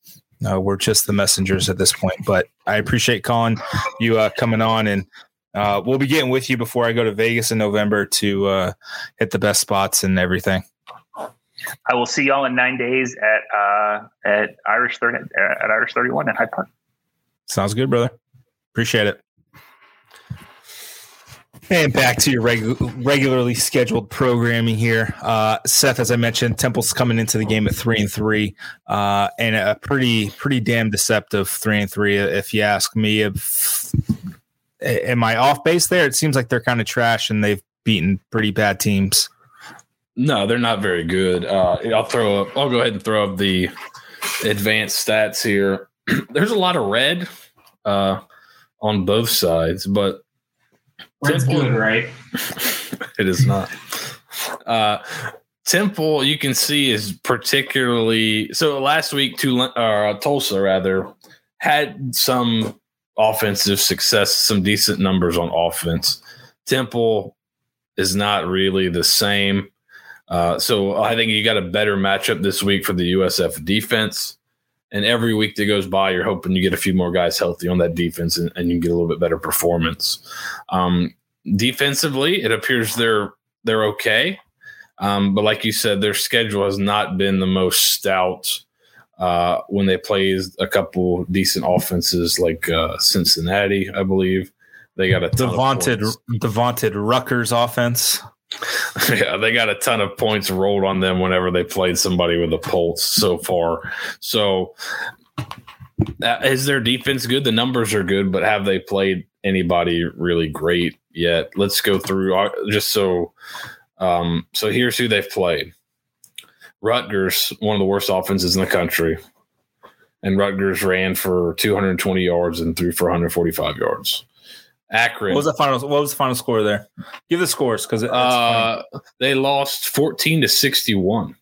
Uh, we're just the messengers at this point, but I appreciate Collin you uh, coming on, and uh, we'll be getting with you before I go to Vegas in November to uh, hit the best spots and everything. I will see y'all in nine days at uh, at Irish thirty at Irish thirty one at Hyde Park. Sounds good, brother. Appreciate it. And back to your regu- regularly scheduled programming here, uh, Seth. As I mentioned, Temple's coming into the game at three and three, uh, and a pretty pretty damn deceptive three and three, if you ask me. If am I off base there? It seems like they're kind of trash, and they've beaten pretty bad teams. No, they're not very good. Uh, I'll throw up. I'll go ahead and throw up the advanced stats here. There's a lot of red uh, on both sides, but Red's Temple- good, right? it is not. Uh, Temple, you can see, is particularly so. Last week, Tulane, or Tulsa rather had some offensive success, some decent numbers on offense. Temple is not really the same. Uh, so I think you got a better matchup this week for the USF defense. And every week that goes by, you're hoping you get a few more guys healthy on that defense and, and you get a little bit better performance. Um, defensively, it appears they're they're okay. Um, but like you said, their schedule has not been the most stout uh, when they played a couple decent offenses like uh, Cincinnati, I believe. They got a The vaunted the vaunted Rutgers offense. yeah, they got a ton of points rolled on them whenever they played somebody with a pulse so far. So, uh, is their defense good? The numbers are good, but have they played anybody really great yet? Let's go through uh, just so. Um, so here's who they've played. Rutgers, one of the worst offenses in the country, and Rutgers ran for 220 yards and threw for 145 yards. Akron, What was the final? What was the final score there? Give the scores because uh, they lost 14 to 61.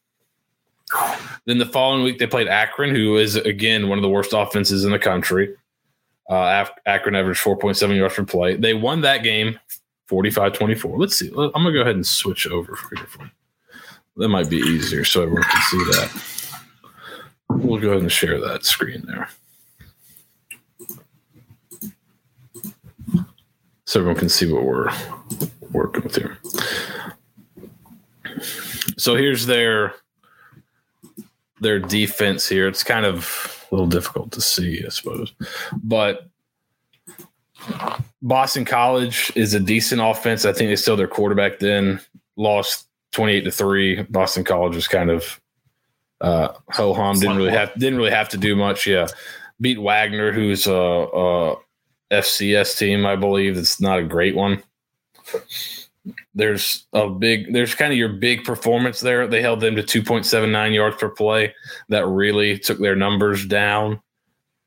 Then the following week, they played Akron, who is, again, one of the worst offenses in the country. Uh, Ak- Akron averaged 4.7 yards per play. They won that game 45 24. Let's see. I'm going to go ahead and switch over here. For that might be easier so everyone can see that. We'll go ahead and share that screen there. So everyone can see what we're working with here. So here's their their defense here. It's kind of a little difficult to see, I suppose. But Boston College is a decent offense. I think they still their quarterback then lost 28 to 3. Boston College was kind of uh ho hum, didn't really have didn't really have to do much. Yeah. Beat Wagner, who's a, a FCS team, I believe. It's not a great one. There's a big, there's kind of your big performance there. They held them to 2.79 yards per play. That really took their numbers down.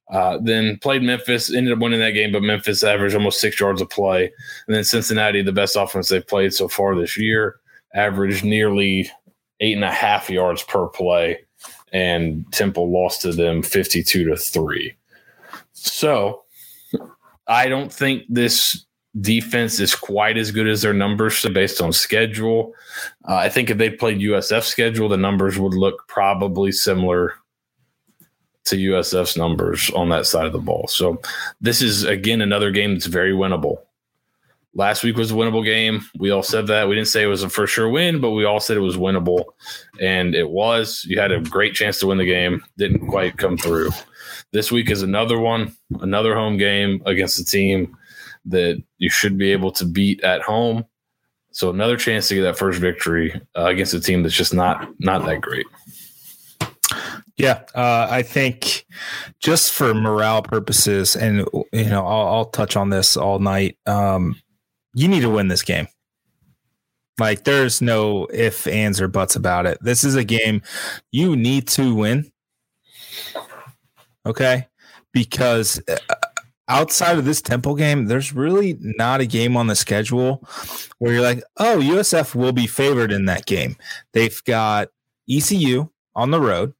Uh, then played Memphis, ended up winning that game, but Memphis averaged almost six yards a play. And then Cincinnati, the best offense they've played so far this year, averaged nearly eight and a half yards per play. And Temple lost to them 52 to 3. So I don't think this defense is quite as good as their numbers so based on schedule. Uh, I think if they played USF schedule, the numbers would look probably similar to USF's numbers on that side of the ball. So this is again another game that's very winnable. Last week was a winnable game. We all said that. We didn't say it was a for sure win, but we all said it was winnable. And it was. You had a great chance to win the game. Didn't quite come through. This week is another one, another home game against a team that you should be able to beat at home. So another chance to get that first victory uh, against a team that's just not not that great. Yeah, uh, I think just for morale purposes, and you know, I'll, I'll touch on this all night. Um, you need to win this game. Like, there's no if, ands, or buts about it. This is a game you need to win. Okay, because uh, outside of this Temple game, there's really not a game on the schedule where you're like, oh, USF will be favored in that game. They've got ECU on the road.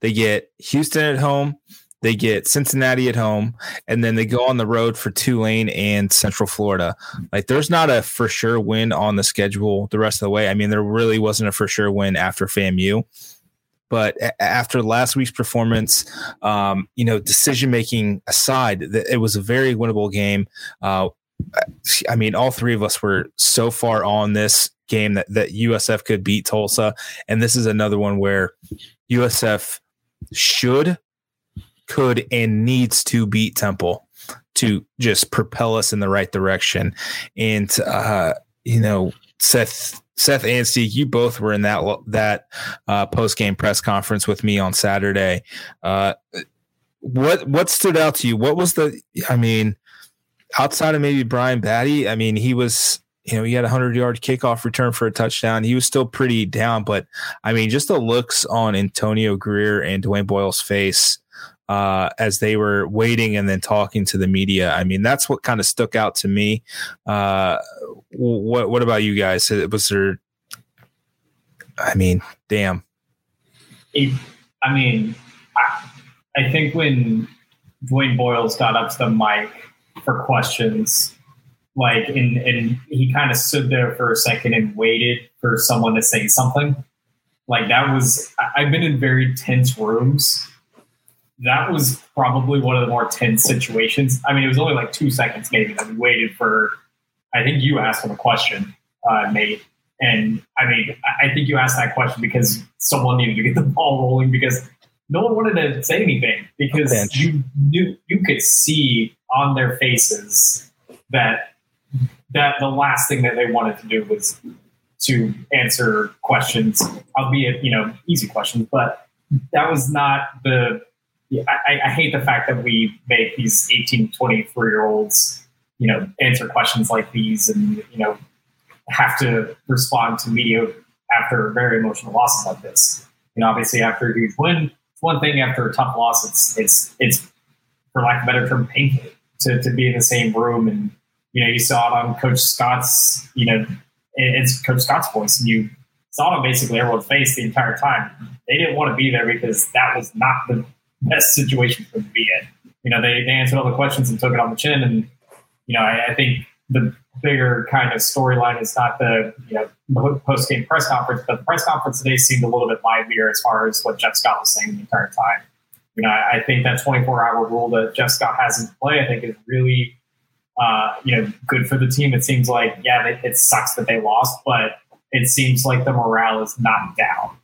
They get Houston at home. They get Cincinnati at home, and then they go on the road for Tulane and Central Florida. Like, there's not a for sure win on the schedule the rest of the way. I mean, there really wasn't a for sure win after FAMU. But after last week's performance, um, you know, decision making aside, it was a very winnable game. Uh, I mean, all three of us were so far on this game that, that USF could beat Tulsa. And this is another one where USF should, could, and needs to beat Temple to just propel us in the right direction. And, uh, you know, Seth Seth and Steve, you both were in that that uh, post game press conference with me on Saturday. Uh, what what stood out to you? What was the? I mean, outside of maybe Brian Battie, I mean, he was you know he had a hundred yard kickoff return for a touchdown. He was still pretty down, but I mean, just the looks on Antonio Grier and Dwayne Boyles' face uh, as they were waiting and then talking to the media. I mean, that's what kind of stuck out to me. Uh, what What about you guys? Was there? I mean, damn. It, I mean, I, I think when Dwayne Boyles got up to the mic for questions, like, and, and he kind of stood there for a second and waited for someone to say something. Like that was, I've been in very tense rooms that was probably one of the more tense situations. I mean, it was only like two seconds maybe that we waited for. I think you asked him a question, uh, Nate, and I mean, I think you asked that question because someone needed to get the ball rolling because no one wanted to say anything because you knew you could see on their faces that that the last thing that they wanted to do was to answer questions, albeit you know easy questions, but that was not the yeah, I, I, hate the fact that we make these 18, 24 year olds, you know, answer questions like these and, you know, have to respond to media after very emotional losses like this. You know, obviously after a huge win, it's one thing after a tough loss, it's, it's, it's for lack of a better term, painful to, to be in the same room. And, you know, you saw it on Coach Scott's, you know, it's Coach Scott's voice and you saw it on basically everyone's face the entire time. They didn't want to be there because that was not the best situation for them to be in. You know, they, they answered all the questions and took it on the chin. And, you know, I, I think the bigger kind of storyline is not the, you know, post game press conference, but the press conference today seemed a little bit livelier as far as what Jeff Scott was saying the entire time. You know, I, I think that 24 hour rule that Jeff Scott has in play, I think is really, uh, you know, good for the team. It seems like, yeah, it, it sucks that they lost, but it seems like the morale is not down.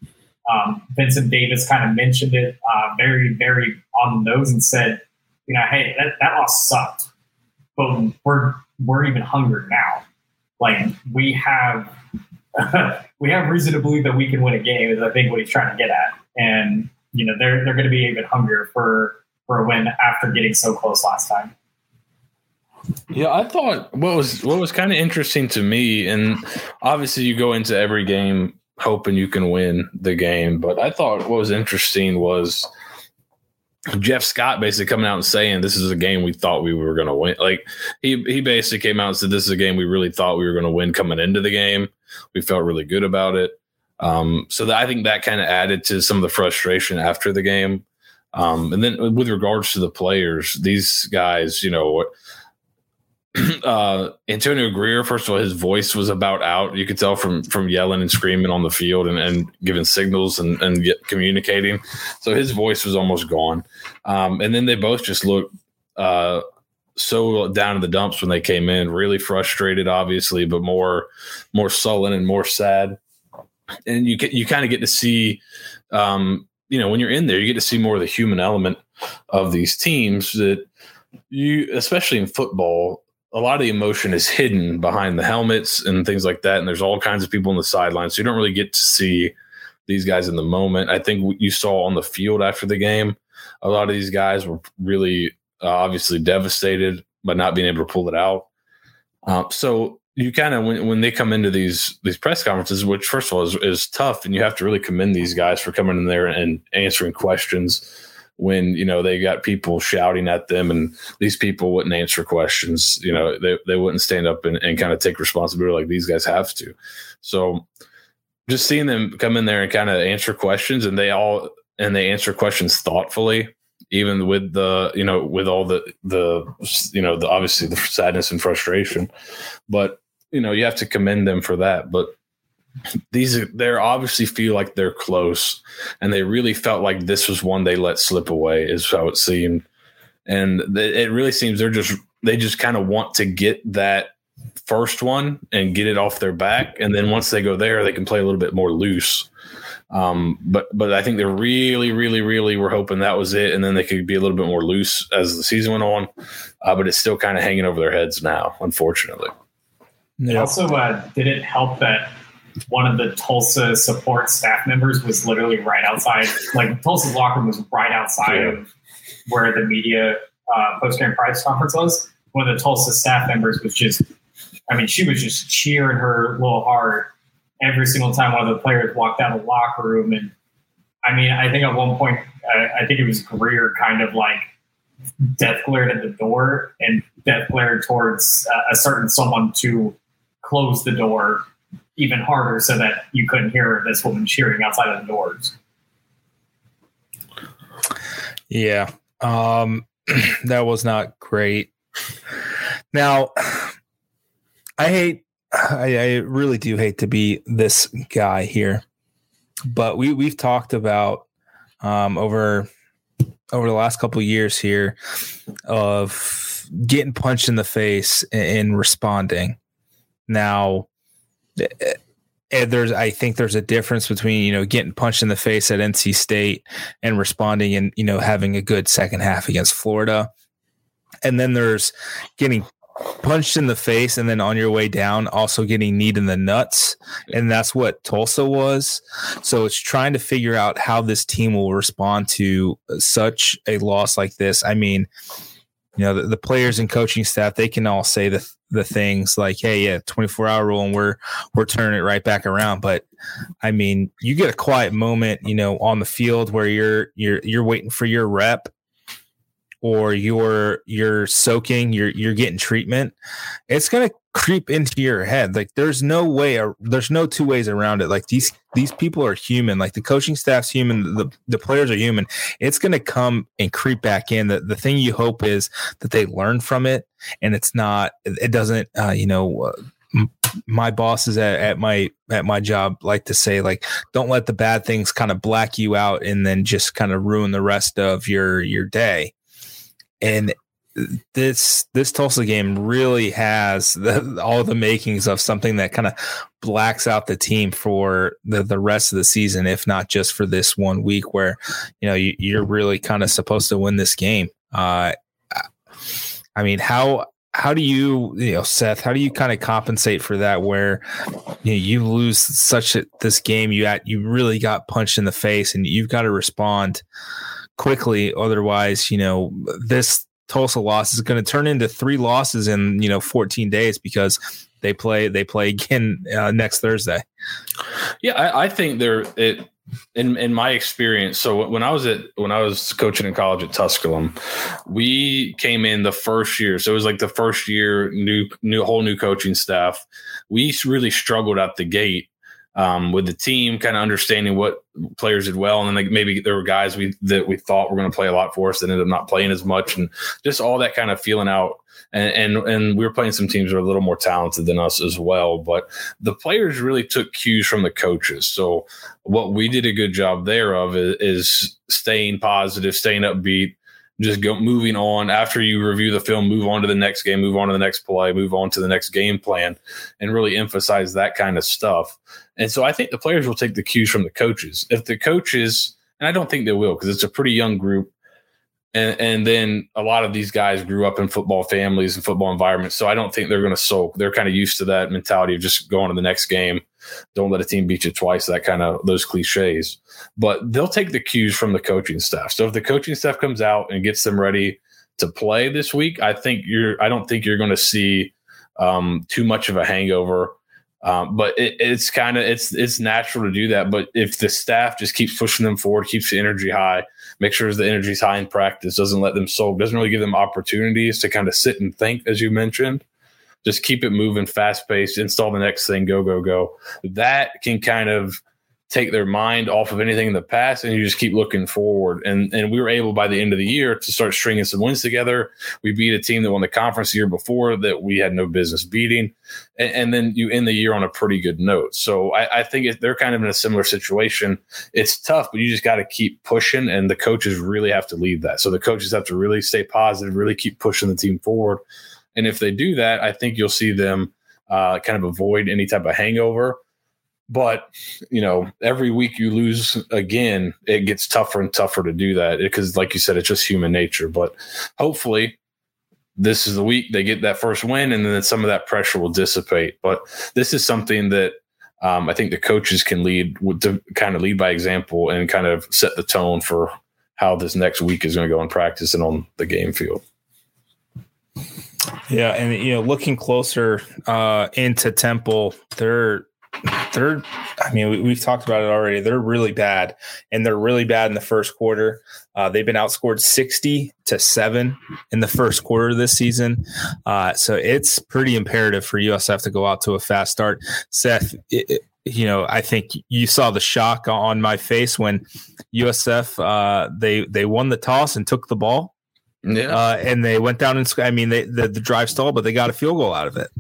Um, Vincent Davis kind of mentioned it uh, very, very on the nose and said, you know, hey, that, that loss sucked, but we're we're even hungrier now. Like we have we have reason to believe that we can win a game. Is I think what he's trying to get at, and you know they're they're going to be even hungrier for for a win after getting so close last time. Yeah, I thought what was what was kind of interesting to me, and obviously you go into every game hoping you can win the game. But I thought what was interesting was Jeff Scott basically coming out and saying this is a game we thought we were going to win. Like he he basically came out and said this is a game we really thought we were going to win coming into the game. We felt really good about it. Um, so that, I think that kind of added to some of the frustration after the game. Um, and then with regards to the players, these guys, you know, uh, Antonio Grier, first of all, his voice was about out. You could tell from from yelling and screaming on the field and, and giving signals and, and communicating. So his voice was almost gone. Um, and then they both just looked uh, so down in the dumps when they came in, really frustrated, obviously, but more more sullen and more sad. And you get you kind of get to see, um, you know, when you're in there, you get to see more of the human element of these teams that you, especially in football, a lot of the emotion is hidden behind the helmets and things like that. And there's all kinds of people on the sidelines. So you don't really get to see these guys in the moment. I think you saw on the field after the game, a lot of these guys were really uh, obviously devastated by not being able to pull it out. Uh, so you kind of when, when they come into these these press conferences, which first of all is, is tough, and you have to really commend these guys for coming in there and answering questions when you know they got people shouting at them and these people wouldn't answer questions you know they, they wouldn't stand up and, and kind of take responsibility like these guys have to. So just seeing them come in there and kind of answer questions and they all and they answer questions thoughtfully even with the you know with all the the you know the obviously the sadness and frustration. But you know you have to commend them for that. But these are they obviously feel like they're close and they really felt like this was one they let slip away is how it seemed and it really seems they're just they just kind of want to get that first one and get it off their back and then once they go there they can play a little bit more loose um, but but I think they really, really, really were hoping that was it, and then they could be a little bit more loose as the season went on. Uh, but it's still kind of hanging over their heads now, unfortunately. It also uh, did it help that one of the Tulsa support staff members was literally right outside. Like Tulsa's locker room was right outside yeah. of where the media uh, post game press conference was. One of the Tulsa staff members was just, I mean, she was just cheering her little heart every single time one of the players walked out of the locker room. And I mean, I think at one point, I think it was Grier kind of like death glared at the door and death glared towards a certain someone to close the door even harder so that you couldn't hear this woman cheering outside of the doors. Yeah. Um, that was not great. Now, I hate, I, I really do hate to be this guy here, but we we've talked about um, over over the last couple years here of getting punched in the face and responding. Now, and there's I think there's a difference between you know getting punched in the face at NC State and responding and you know having a good second half against Florida, and then there's getting punched in the face and then on your way down also getting kneed in the nuts. And that's what Tulsa was. So it's trying to figure out how this team will respond to such a loss like this. I mean you know the, the players and coaching staff they can all say the the things like, hey, yeah, 24 hour rule, and we're we're turning it right back around. But I mean, you get a quiet moment, you know, on the field where you're you're you're waiting for your rep or you're you're soaking, you're you're getting treatment, it's gonna creep into your head. Like there's no way, there's no two ways around it. Like these these people are human. Like the coaching staff's human, the the players are human. It's gonna come and creep back in. The the thing you hope is that they learn from it, and it's not. It doesn't. Uh, you know. Uh, my bosses at, at my at my job like to say like don't let the bad things kind of black you out and then just kind of ruin the rest of your your day and this this Tulsa game really has the, all the makings of something that kind of blacks out the team for the, the rest of the season, if not just for this one week where you know you, are really kind of supposed to win this game. Uh, I mean, how how do you you know Seth? How do you kind of compensate for that? Where you know, you lose such a, this game, you at you really got punched in the face, and you've got to respond quickly. Otherwise, you know, this Tulsa loss is going to turn into three losses in, you know, 14 days because they play, they play again uh, next Thursday. Yeah. I, I think they're, it, in in my experience, so when I was at when I was coaching in college at Tusculum, we came in the first year. So it was like the first year, new new whole new coaching staff. We really struggled at the gate um, with the team, kind of understanding what players did well, and then like maybe there were guys we that we thought were going to play a lot for us that ended up not playing as much, and just all that kind of feeling out. And, and and we were playing some teams that are a little more talented than us as well, but the players really took cues from the coaches. So what we did a good job there of is, is staying positive, staying upbeat, just go moving on. After you review the film move on to the next game move on to the next play move on to the next game plan and really emphasize that kind of stuff and so i think the players will take the cues from the coaches if the coaches and i don't think they will because it's a pretty young group and, and then a lot of these guys grew up in football families and football environments so i don't think they're going to sulk they're kind of used to that mentality of just going to the next game don't let a team beat you twice that kind of those cliches but they'll take the cues from the coaching staff. So if the coaching staff comes out and gets them ready to play this week, I think you're. I don't think you're going to see um, too much of a hangover. Um, but it, it's kind of it's it's natural to do that. But if the staff just keeps pushing them forward, keeps the energy high, make sure the energy's high in practice, doesn't let them soak, doesn't really give them opportunities to kind of sit and think, as you mentioned. Just keep it moving, fast paced, install the next thing, go, go, go. That can kind of take their mind off of anything in the past and you just keep looking forward. And and we were able by the end of the year to start stringing some wins together. We beat a team that won the conference the year before that we had no business beating. And, and then you end the year on a pretty good note. So I, I think they're kind of in a similar situation. It's tough, but you just got to keep pushing and the coaches really have to lead that. So the coaches have to really stay positive, really keep pushing the team forward. And if they do that, I think you'll see them uh, kind of avoid any type of hangover but you know, every week you lose again, it gets tougher and tougher to do that because, like you said, it's just human nature. But hopefully, this is the week they get that first win, and then some of that pressure will dissipate. But this is something that um, I think the coaches can lead to kind of lead by example and kind of set the tone for how this next week is going to go in practice and on the game field. Yeah, and you know, looking closer uh, into Temple, they're they're i mean we, have talked about it already. They're really bad and they're really bad in the first quarter. Uh, they've been outscored 60 to 7 in the first quarter of this season. Uh, so it's pretty imperative for usf to go out to a fast start. Seth it, it, you know i think you saw the shock on my face when usf uh, they they won the toss and took the ball. Yeah. Uh, and they went down and i mean they, the, the drive stalled but they got a field goal out of it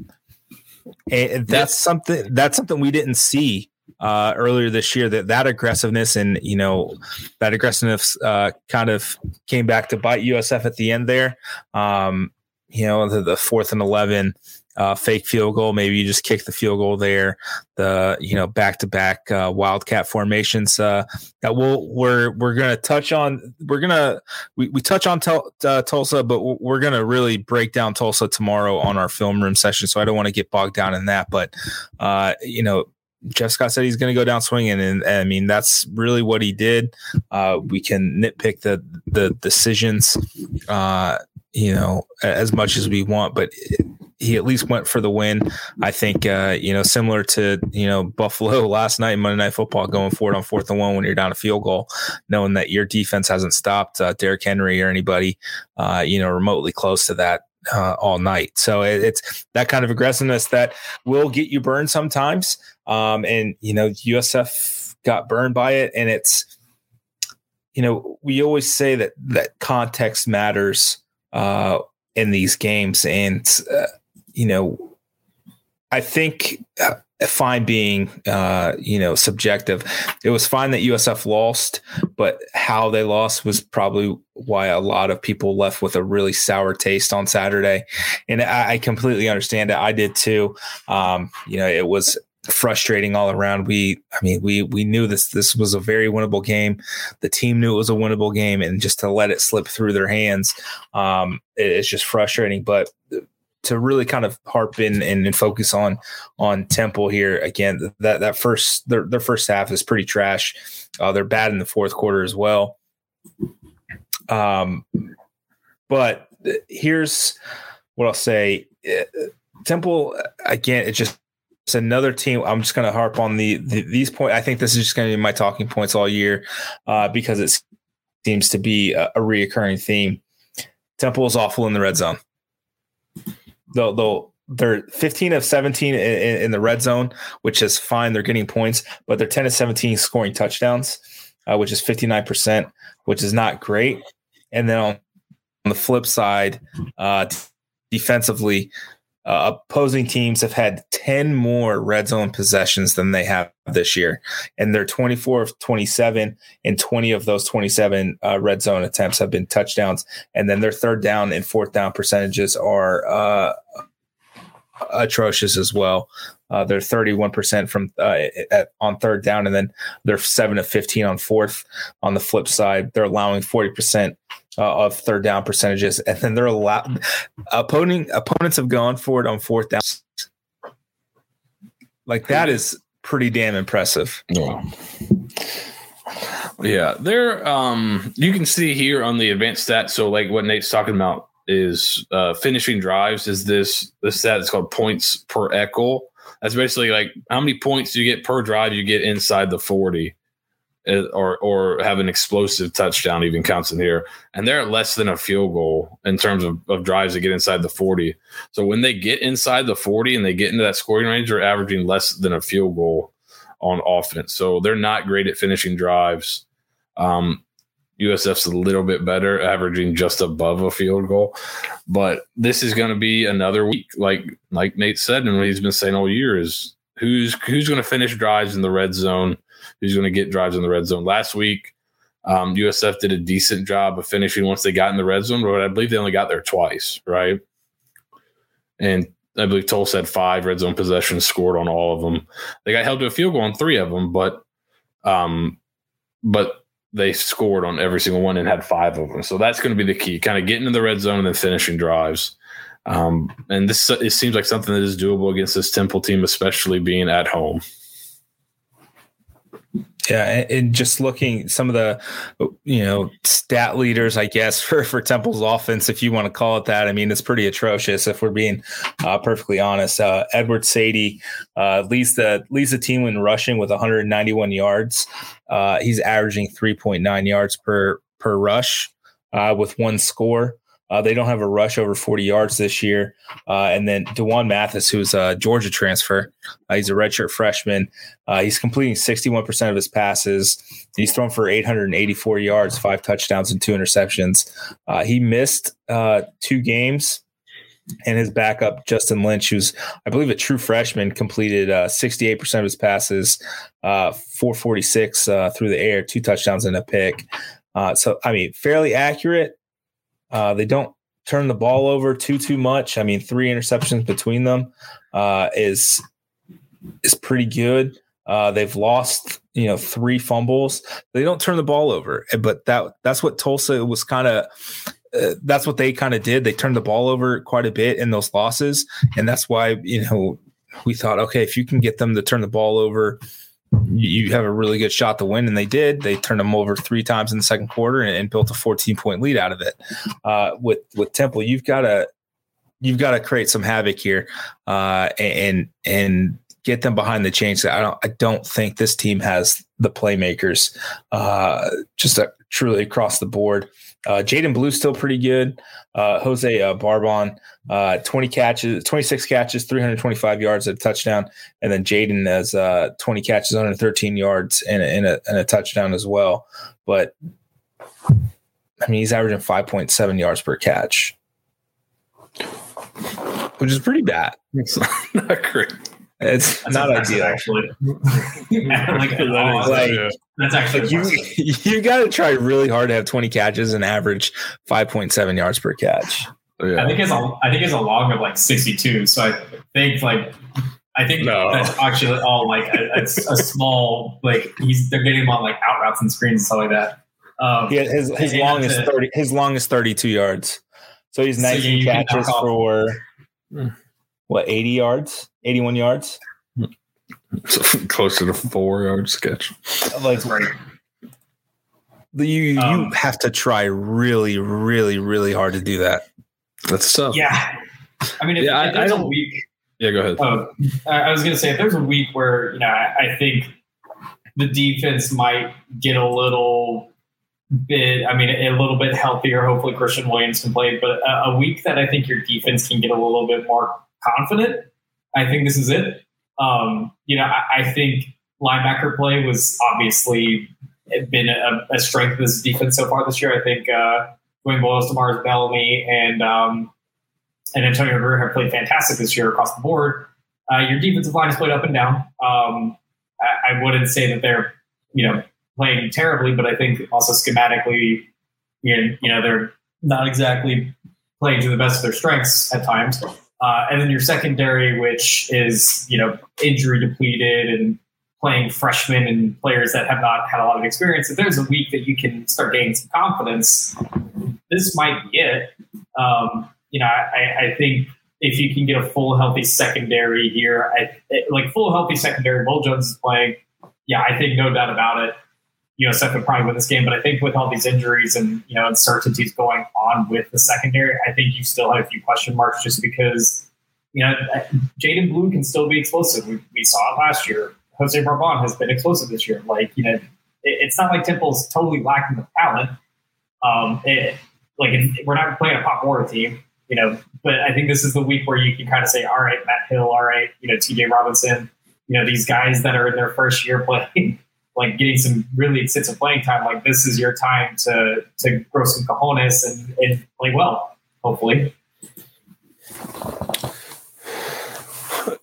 and that's something that's something we didn't see uh, earlier this year. That that aggressiveness and you know that aggressiveness uh, kind of came back to bite USF at the end there. Um, you know the, the fourth and eleven uh, fake field goal. Maybe you just kick the field goal there. The you know back to back wildcat formations. Uh, that we'll we're we're gonna touch on. We're gonna we, we touch on tel, uh, Tulsa, but we're gonna really break down Tulsa tomorrow on our film room session. So I don't want to get bogged down in that. But uh, you know. Jeff Scott said he's going to go down swinging, and, and, I mean that's really what he did. Uh, we can nitpick the the decisions, uh, you know, as much as we want, but he at least went for the win. I think uh, you know similar to you know Buffalo last night Monday Night Football going forward on fourth and one when you're down a field goal, knowing that your defense hasn't stopped uh, Derrick Henry or anybody uh, you know remotely close to that uh, all night. So it, it's that kind of aggressiveness that will get you burned sometimes. Um, and you know USF got burned by it, and it's you know we always say that that context matters uh, in these games and uh, you know, I think uh, fine being, uh, you know, subjective. It was fine that USF lost, but how they lost was probably why a lot of people left with a really sour taste on Saturday. And I, I completely understand it. I did too. Um, you know, it was frustrating all around. We, I mean, we we knew this this was a very winnable game. The team knew it was a winnable game, and just to let it slip through their hands, um, it, it's just frustrating. But to really kind of harp in and, and, focus on on Temple here again. That that first their their first half is pretty trash. Uh, they're bad in the fourth quarter as well. Um, but here's what I'll say: Temple again. It's just it's another team. I'm just going to harp on the, the these points. I think this is just going to be my talking points all year uh, because it seems to be a, a reoccurring theme. Temple is awful in the red zone they'll they'll they're 15 of 17 in, in, the red zone, which is fine. They're getting points, but they're 10 of 17 scoring touchdowns, uh, which is 59%, which is not great. And then on, on the flip side, uh, defensively, uh, opposing teams have had 10 more red zone possessions than they have this year. And they're 24 of 27, and 20 of those 27 uh, red zone attempts have been touchdowns. And then their third down and fourth down percentages are uh, atrocious as well. Uh, they're 31% from uh, at, on third down, and then they're 7 of 15 on fourth. On the flip side, they're allowing 40% uh, of third down percentages, and then they're allowed. Opponent opponents have gone for it on fourth down. Like that is pretty damn impressive. Yeah. Yeah, um you can see here on the advanced stats. So like what Nate's talking about is uh finishing drives is this this stat It's called points per echo. That's basically like how many points you get per drive you get inside the 40 or or have an explosive touchdown even counts in here. And they're less than a field goal in terms of, of drives that get inside the 40. So when they get inside the 40 and they get into that scoring range, they're averaging less than a field goal on offense. So they're not great at finishing drives. Um, USF's a little bit better, averaging just above a field goal. But this is going to be another week, like like Nate said, and what he's been saying all year is who's who's going to finish drives in the red zone who's going to get drives in the red zone. Last week, um, USF did a decent job of finishing once they got in the red zone, but I believe they only got there twice, right? And I believe Tulsa had five red zone possessions, scored on all of them. They got held to a field goal on three of them, but um, but they scored on every single one and had five of them. So that's going to be the key, kind of getting in the red zone and then finishing drives. Um, and this it seems like something that is doable against this Temple team, especially being at home. Yeah, and just looking some of the you know stat leaders, I guess for for Temple's offense, if you want to call it that. I mean, it's pretty atrocious if we're being uh, perfectly honest. Uh, Edward Saydee uh, leads the leads the team in rushing with 191 yards. Uh, he's averaging 3.9 yards per per rush uh, with one score. Uh, they don't have a rush over 40 yards this year. Uh, and then D'Wan Mathis, who's a Georgia transfer, uh, he's a redshirt freshman. Uh, he's completing 61% of his passes. He's thrown for 884 yards, five touchdowns, and two interceptions. Uh, he missed uh, two games. And his backup, Justin Lynch, who's, I believe, a true freshman, completed 68% of his passes, 446 through the air, two touchdowns and a pick. so, I mean, fairly accurate. Uh, they don't turn the ball over too too much. I mean, three interceptions between them uh, is is pretty good. Uh, they've lost you know three fumbles. They don't turn the ball over, but that that's what Tulsa was kind of. Uh, that's what they kind of did. They turned the ball over quite a bit in those losses, and that's why you know we thought, okay, if you can get them to turn the ball over you have a really good shot to win, and they did. They turned them over three times in the second quarter and, and built a 14 point lead out of it. Uh, with with Temple, you've got to you've got to create some havoc here, uh, and and get them behind the chains. I don't I don't think this team has the playmakers, uh, just a, truly across the board. Uh, Jadan Blue's still pretty good. Uh, Jose uh, Barbon, uh, 20 catches, 26 catches, 325 yards a touchdown. And then Jadan has uh, 20 catches, 113 yards and a, and, a, and a touchdown as well. But I mean, he's averaging 5.7 yards per catch, which is pretty bad. It's not great. It's That's not ideal. actually. like, That is, like- yeah. that's actually Like you, impressive. you got to try really hard to have 20 catches and average 5.7 yards per catch. I think it's a I think it's a log of like 62. So I think like I think No. that's actually all like a, a, a small like he's they're getting him on like out routes and screens and stuff like that. Um, He his his long is it. 30 his long is 32 yards. So he's So, yeah, 19 you catches for Hmm. What 80 yards, 81 yards. So closer to four yard sketch. Like that's right. you you Um, have to try really really really hard to do that. That's tough. Yeah. I mean, if, Yeah, I- if there's I a don't- week, Yeah, go ahead. I I was going to say, if there's a week where, you know, I, I think the defense might get a little bit, I mean, a little bit healthier. Hopefully, Christian Williams can play, but a, a week that I think your defense can get a little bit more confident, I think this is it. Um, you know, I, I think linebacker play was obviously been a, a strength of this defense so far this year. I think uh, Dwayne Boyles, Demars Bellamy, and um, and Antonio Grier have played fantastic this year across the board. Uh, your defensive line has played up and down. Um, I, I wouldn't say that they're you know playing terribly, but I think also schematically, you know, you know they're not exactly playing to the best of their strengths at times. Uh, and then your secondary, which is you know injury depleted and playing freshmen and players that have not had a lot of experience. If there's a week that you can start gaining some confidence, this might be it. Um, you know, I, I think if you can get a full healthy secondary here, I, like full healthy secondary, Will Jones is playing. Yeah, I think no doubt about it. USF would probably win this game, but I think with all these injuries and you know uncertainties going on with the secondary, I think you still have a few question marks just because you know Jadan Blue can still be explosive. We, we saw it last year. Jose Barbon has been explosive this year. Like you know, it, it's not like Temple's totally lacking the talent. Um, it, like it, we're not playing a Pop Warner team, you know. But I think this is the week where you can kind of say, all right, Matt Hill, all right, you know, T.J. Robinson, you know, these guys that are in their first year playing, like getting some really extensive playing time. Like this is your time to to grow some cojones and, and play well, hopefully.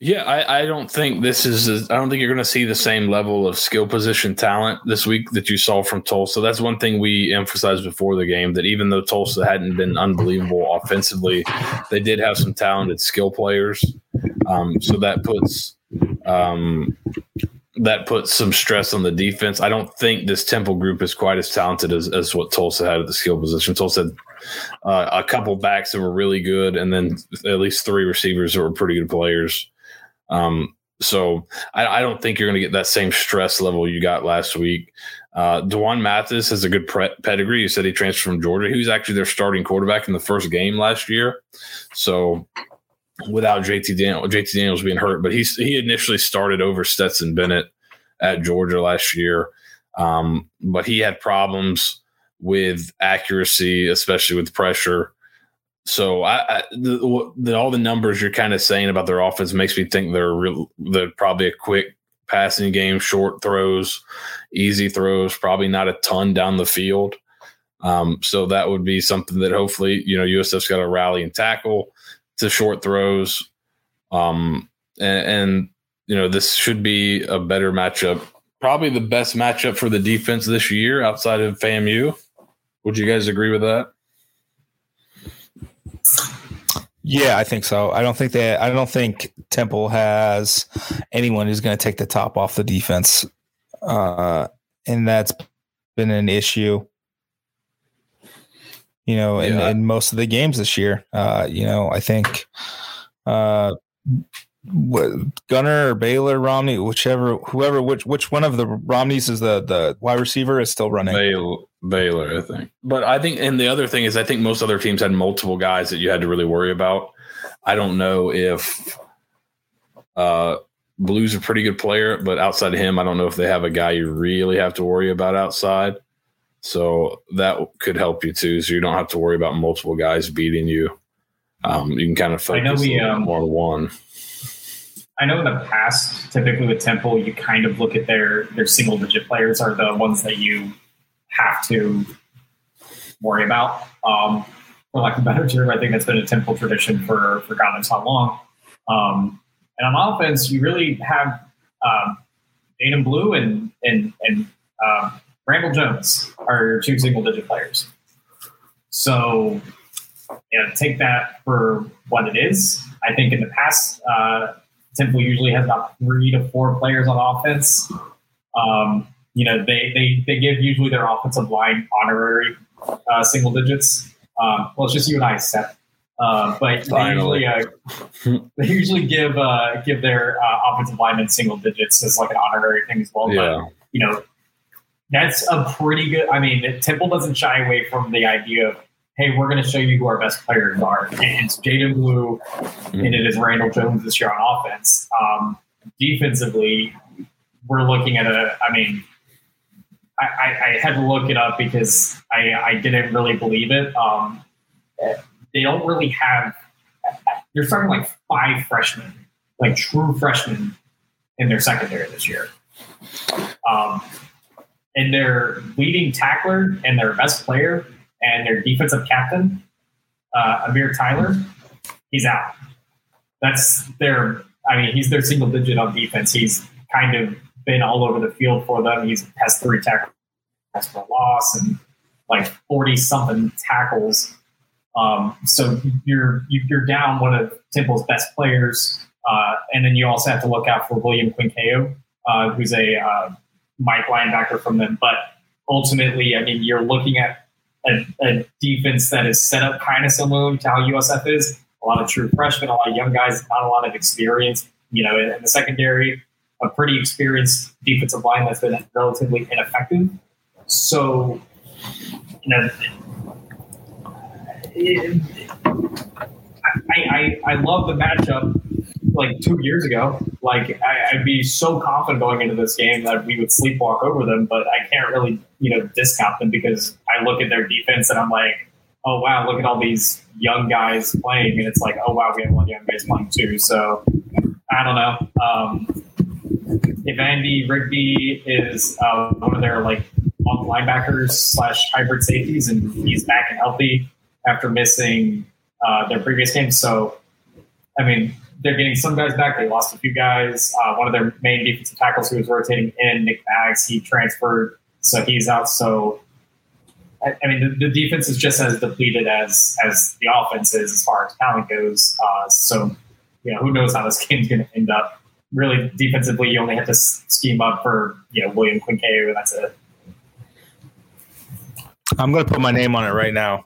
Yeah, I, I don't think this is. I don't think you're going to see the same level of skill position talent this week that you saw from Tulsa. That's one thing we emphasized before the game that even though Tulsa hadn't been unbelievable offensively, they did have some talented skill players. Um, so that puts um, that puts some stress on the defense. I don't think this Temple group is quite as talented as, as what Tulsa had at the skill position. Tulsa had uh, a couple backs that were really good, and then at least three receivers that were pretty good players. Um, so I, I, don't think you're going to get that same stress level you got last week. Uh, D'Wan Mathis has a good pre- pedigree. You said he transferred from Georgia. He was actually their starting quarterback in the first game last year. So without JT Daniel, JT Daniels being hurt, but he he initially started over Stetson Bennett at Georgia last year. Um, but he had problems with accuracy, especially with pressure. So I, I the, the, all the numbers you're kind of saying about their offense makes me think they're real, they're probably a quick passing game, short throws, easy throws, probably not a ton down the field. Um, so that would be something that hopefully you know USF's got to rally and tackle to short throws. Um, and, and you know this should be a better matchup, probably the best matchup for the defense this year outside of FAMU. Would you guys agree with that? Yeah, I think so. I don't think that I don't think Temple has anyone who's going to take the top off the defense, uh, and that's been an issue. You know, in, yeah. in most of the games this year, uh, you know, I think uh, Gunner or Baylor Romney, whichever, whoever, which which one of the Romneys is the the wide receiver is still running. Baylor, Baylor, I think. But I think, and the other thing is, I think most other teams had multiple guys that you had to really worry about. I don't know if uh, Blue's a pretty good player, but outside of him, I don't know if they have a guy you really have to worry about outside. So that could help you too. So you don't have to worry about multiple guys beating you. Um, you can kind of focus I know we, um, more on one. I know in the past, typically with Temple, you kind of look at their their single digit players are the ones that you have to worry about. Um, for lack of a better term, I think that's been a Temple tradition for for God knows how long. Um, and on offense, you really have um, Blue and and and uh, Randle Jones are two single digit players. So, you know, take that for what it is. I think in the past, uh, Temple usually has about three to four players on offense. Um, you know, they, they, they give usually their offensive line honorary uh, single digits. Um, well, it's just you and I, Seth. Uh, but they usually, uh, they usually give uh, give their uh, offensive linemen single digits as like an honorary thing as well. Yeah. But, you know, that's a pretty good. I mean, Temple doesn't shy away from the idea of hey, we're going to show you who our best players are. And it's Jadan Blue mm-hmm. and it is Randle Jones this year on offense. Um, defensively, we're looking at a, I mean, I, I, I, had to look it up because I, I didn't really believe it. Um, they don't really have, they're starting like five freshmen, like true freshmen in their secondary this year. Um, and their leading tackler and their best player and their defensive captain, uh, Amir Tyler, he's out. That's their, I mean, he's their single digit on defense. He's kind of been all over the field for them. He's has three tackles for loss and like 40 something tackles. Um, so you're, you're down one of Temple's best players. Uh, and then you also have to look out for William Kwenkeu, uh, who's a uh, Mike linebacker from them. But ultimately, I mean, you're looking at a, a defense that is set up kind of similar to how USF is. A lot of true freshmen, a lot of young guys, not a lot of experience. You know, in, in the secondary, a pretty experienced defensive line that's been relatively ineffective. So, you know, I, I, I love the matchup like two years ago. Like I, I'd be so confident going into this game that we would sleepwalk over them, but I can't really, you know, discount them because I look at their defense and I'm like, oh wow, look at all these young guys playing, and it's like, oh wow, we have one young guy playing too. So I don't know. Um, if Andy Rigby is uh, one of their like linebackers slash hybrid safeties, and he's back and healthy after missing uh, their previous game, so I mean they're getting some guys back. They lost a few guys. Uh, one of their main defensive tackles who was rotating in, Nick Bags, he transferred, so he's out. So I, I mean, the, the, defense is just as depleted as as the offense is as far as talent goes. Uh, so you know, who knows how this game's going to end up. Really, defensively, you only have to scheme up for you know William Kwenkeu, and that's it. I'm going to put my name on it right now.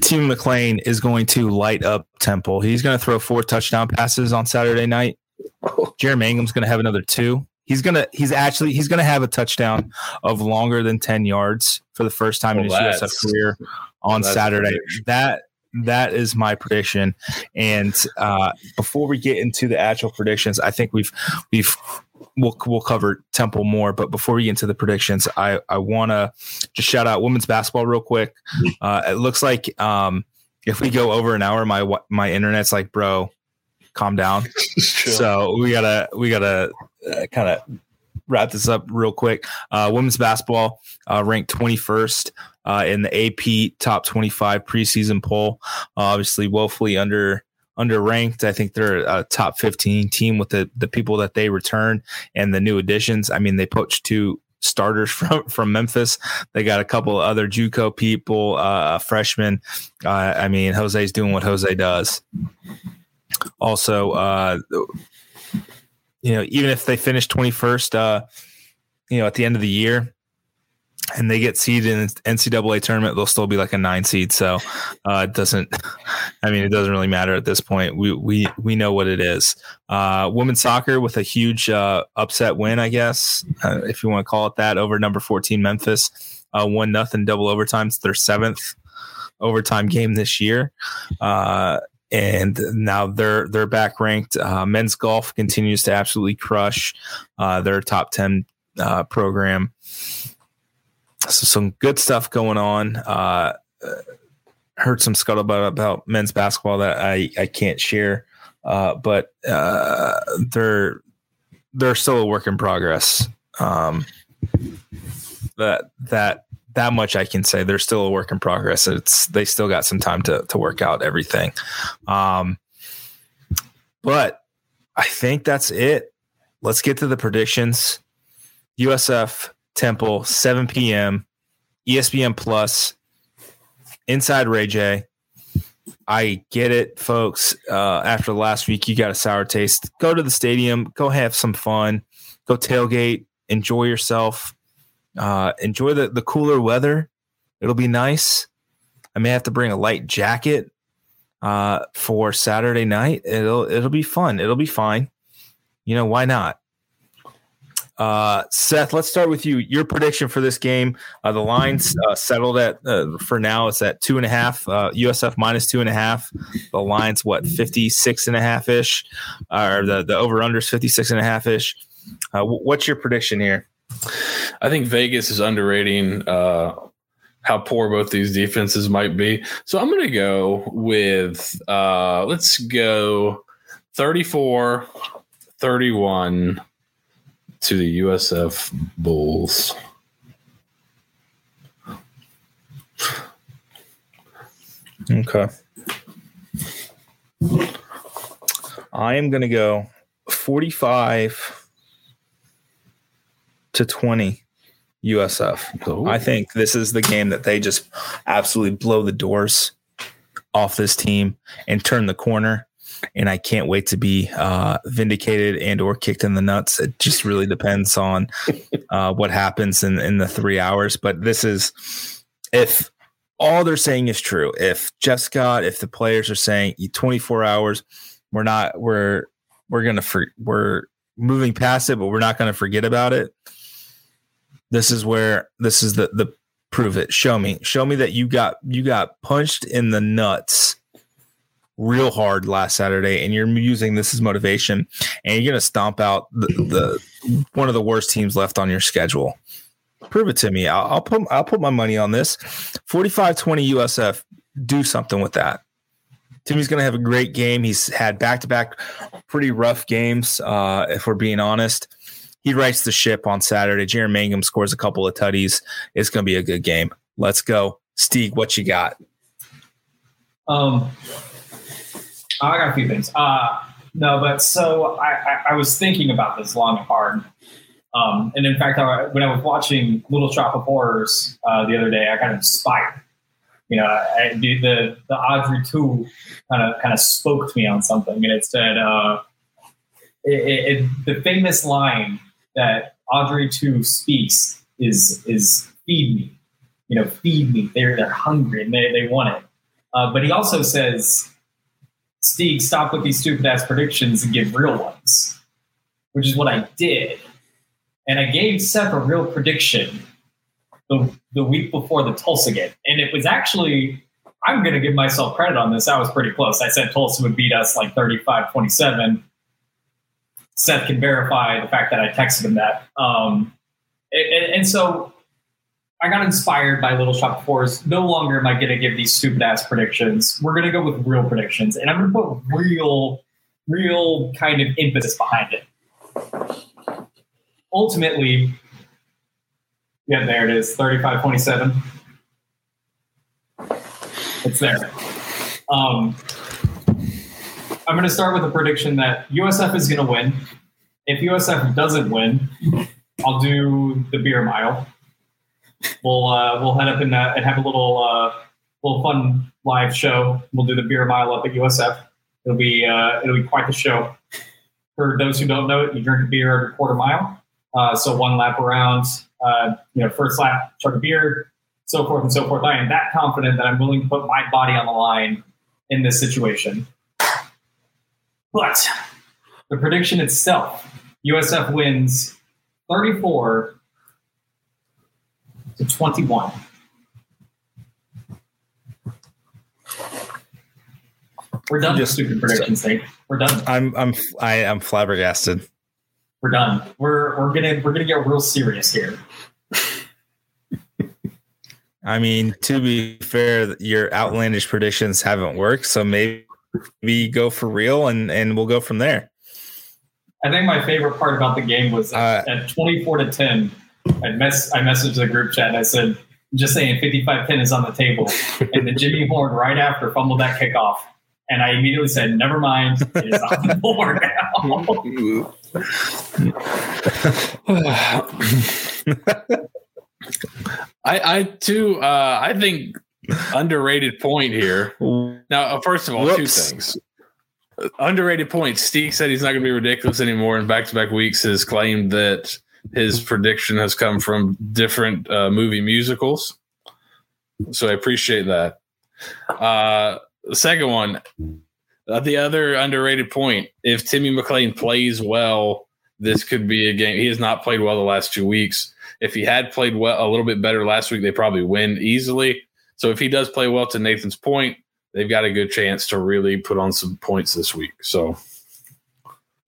Team McClain is going to light up Temple. He's going to throw four touchdown passes on Saturday night. Jaren Mangham's going to have another two. He's gonna he's actually he's gonna have a touchdown of longer than 10 yards for the first time well, in his USF career on Saturday. That that is my prediction. And uh, before we get into the actual predictions, I think we've we've we'll we'll cover Temple more. But before we get into the predictions, I I want to just shout out women's basketball real quick. Uh, it looks like um, if we go over an hour, my my internet's like, bro, calm down. so we gotta we gotta uh, kind of wrap this up real quick. Uh, women's basketball uh, ranked 21st uh, in the AP top 25 preseason poll. obviously, woefully under underranked. I think they're a top 15 team with the the people that they return and the new additions. I mean, they poached two starters from from Memphis. They got a couple of other JUCO people, uh, freshmen. Uh, I mean, Jose's doing what Jose does. Also, uh, you know, even if they finish 21st, uh, you know, at the end of the year, and they get seeded in NCAA tournament, they'll still be like a nine seed. So uh, it doesn't. I mean, it doesn't really matter at this point. We we we know what it is. Uh, women's soccer with a huge uh, upset win, I guess, uh, if you want to call it that, over number fourteen Memphis, uh, one nothing double overtime. It's their seventh overtime game this year. Uh, and now they're they're back ranked. men's golf continues to absolutely crush. their top ten program so some good stuff going on. Uh, heard some scuttlebutt about men's basketball that I, I can't share, uh, but uh, they're they're still a work in progress. Um, that that that much I can say. They're still a work in progress. It's they still got some time to to work out everything. Um, but I think that's it. Let's get to the predictions. USF Temple, 7 p.m. ESPN Plus, Inside Ray J. I get it, folks. Uh, after last week, you got a sour taste. Go to the stadium, go have some fun, go tailgate, enjoy yourself, uh, enjoy the, the cooler weather. It'll be nice. I may have to bring a light jacket uh, for Saturday night. It'll it'll be fun. It'll be fine. You know why not? Uh, Seth, let's start with you. Your prediction for this game. Uh, the lines uh, settled at uh, for now. It's at two and a half. USF uh, minus two and a half. The lines what 56 and a half ish, or the the over unders 56 and a half ish. Uh, what's your prediction here? I think Vegas is underrating how poor both these defenses might be. So I'm going to go with let's go 34 31 to the USF Bulls. Okay. I am going to go 45 to 20 USF. Ooh. I think this is the game that they just absolutely blow the doors off this team and turn the corner and I can't wait to be uh, vindicated and or kicked in the nuts. It just really depends on uh, what happens in in the three hours. But this is if all they're saying is true. If Jeff Scott, if the players are saying 24 hours, we're not we're we're gonna for, we're moving past it, but we're not gonna forget about it. This is where this is the the prove it. Show me, show me that you got you got punched in the nuts real hard last Saturday, and you're using this as motivation, and you're going to stomp out the, the one of the worst teams left on your schedule. Prove it to me. I'll, I'll put I'll put my money on this. 45-20 USF. Do something with that. Timmy's going to have a great game. He's had back to back pretty rough games, uh, if we're being honest. He writes the ship on Saturday. Jaren Mangham scores a couple of tutties. It's going to be a good game. Let's go. Steve, what you got? Um, I got a few things. Uh, no, but so I, I, I was thinking about this long and hard. Um, and in fact, I, when I was watching Little Shop of Horrors uh, the other day, I got inspired. You know, I, the, the Audrey two kind of kind of spoke to me on something, and it said uh, it, it, the famous line that Audrey two speaks is is feed me, you know, feed me. They're they're hungry and they they want it. Uh, but he also says, Steve, stop with these stupid ass predictions and give real ones, which is what I did. And I gave Seth a real prediction the, the week before the Tulsa game. And it was actually, I'm going to give myself credit on this. I was pretty close. I said Tulsa would beat us like 35 27. Seth can verify the fact that I texted him that. Um, and, and so I got inspired by Little Shop of Horrors. No longer am I going to give these stupid ass predictions. We're going to go with real predictions, and I'm going to put real, real kind of impetus behind it. Ultimately, yeah, there it is 35 27. It's there. Um, I'm going to start with a prediction that USF is going to win. If USF doesn't win, I'll do the beer mile we'll uh, we'll head up in that and have a little uh, little fun live show. We'll do the beer mile up at USF. It'll be uh, it'll be quite the show. For those who don't know it, you drink a beer every quarter mile. Uh, so one lap around, uh, you know, first lap, chug a beer, so forth and so forth. I am that confident that I'm willing to put my body on the line in this situation. But the prediction itself, USF wins 34 to 21. We're done Just- stupid predictions, Nate. We're done. I'm I'm I am flabbergasted. We're done. We're we're gonna we're gonna get real serious here. I mean, to be fair, your outlandish predictions haven't worked, so maybe we go for real and and we'll go from there. I think my favorite part about the game was Uh, at 24 to 10. I mess I messaged the group chat I said, just saying 55 10 is on the table. and then Jimmy Horn right after fumbled that kickoff. And I immediately said, never mind, it is on the board now. I, I too, uh, I think underrated point here. Now, uh, first of all, two things. Underrated point. Steve said he's not going to be ridiculous anymore. In back to back weeks, has claimed that his prediction has come from different uh, movie musicals. So I appreciate that. Uh, the second one, uh, the other underrated point. If Timmy McClain plays well, this could be a game. He has not played well the last two weeks. If he had played well a little bit better last week, they probably win easily. So if he does play well, to Nathan's point, they've got a good chance to really put on some points this week. So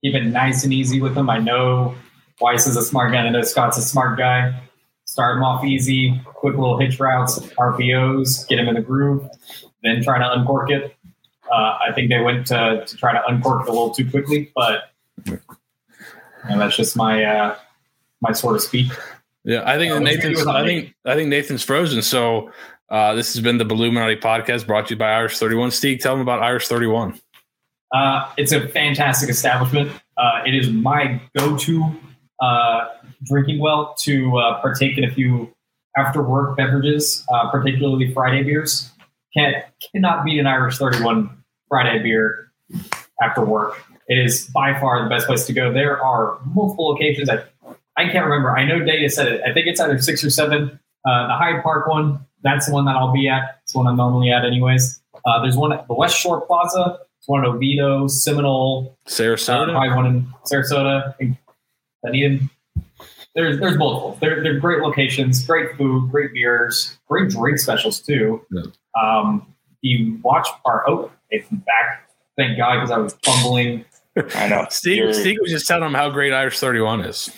Keep it nice and easy with him. I know Weis is a smart guy. I know Scott's a smart guy. Start him off easy, quick little hitch routes, RPOs, get him in the groove, then try to uncork it. Uh, I think they went to, to try to uncork it a little too quickly, but you know, that's just my uh, my sort of speak. yeah, I think Uh, Nathan's. your view on I think I think Nathan's frozen. So uh, this has been the Bulluminati podcast brought to you by Irish Thirty One. Steve, tell them about Irish Thirty One. Uh, it's a fantastic establishment. Uh, it is my go-to uh, drinking well to uh, partake in a few after-work beverages, uh, particularly Friday beers. Can't cannot beat an Irish 31 Friday beer after work. It is by far the best place to go. There are multiple locations. I I can't remember. I know Data said it. I think it's either six or seven. Uh, the Hyde Park one. That's the one that I'll be at. It's the one I'm normally at, anyways. Uh, there's one at the West Shore Plaza. It's one at Oviedo, Seminole, uh, Sarasota. probably one in Sarasota, Dunedin. There's there's multiple. They're they're great locations, great food, great beers, great drink specials too. Yeah. Um, the watch part. Oh, it's back. Thank God, because I was fumbling. I know. Steve, Steve was just telling him how great Irish 31 is.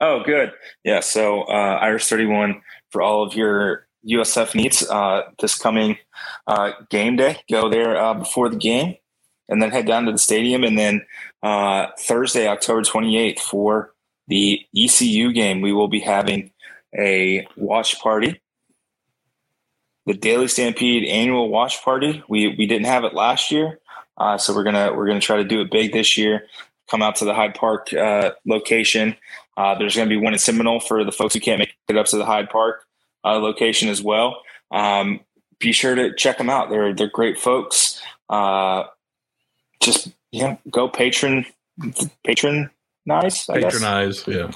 Oh, good. Yeah. So uh, Irish 31 for all of your USF needs uh, this coming uh, game day. Go there uh, before the game and then head down to the stadium. And then uh, Thursday, October 28th, for the ECU game, we will be having a watch party. The Daily Stampede annual watch party. We we didn't have it last year, uh, so we're gonna we're gonna try to do it big this year. Come out to the Hyde Park uh, location. Uh, there's to be one in Seminole for the folks who can't make it up to the Hyde Park uh, location as well. Um, be sure to check them out. They're they're great folks. Just yeah, go patron patronize. I guess. Patronize, yeah.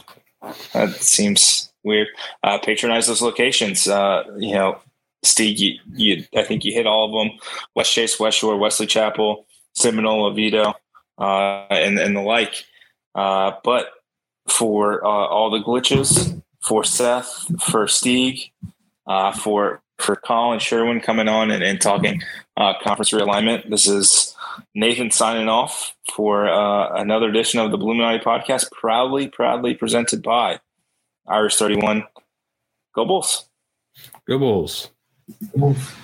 That seems weird. Uh, patronize those locations. Uh, you know, Steve, you, you, I think you hit all of them: West Chase, West Shore, Wesley Chapel, Seminole, Oviedo, uh, and and the like. Uh, but for uh, all the glitches, for Seth, for Steve, uh, for for Collin Sherwin coming on and, and talking uh, conference realignment. This is Nathan signing off for uh, another edition of the Bulluminati podcast, proudly, proudly presented by Irish 31. Go Bulls. Go Bulls. Oof.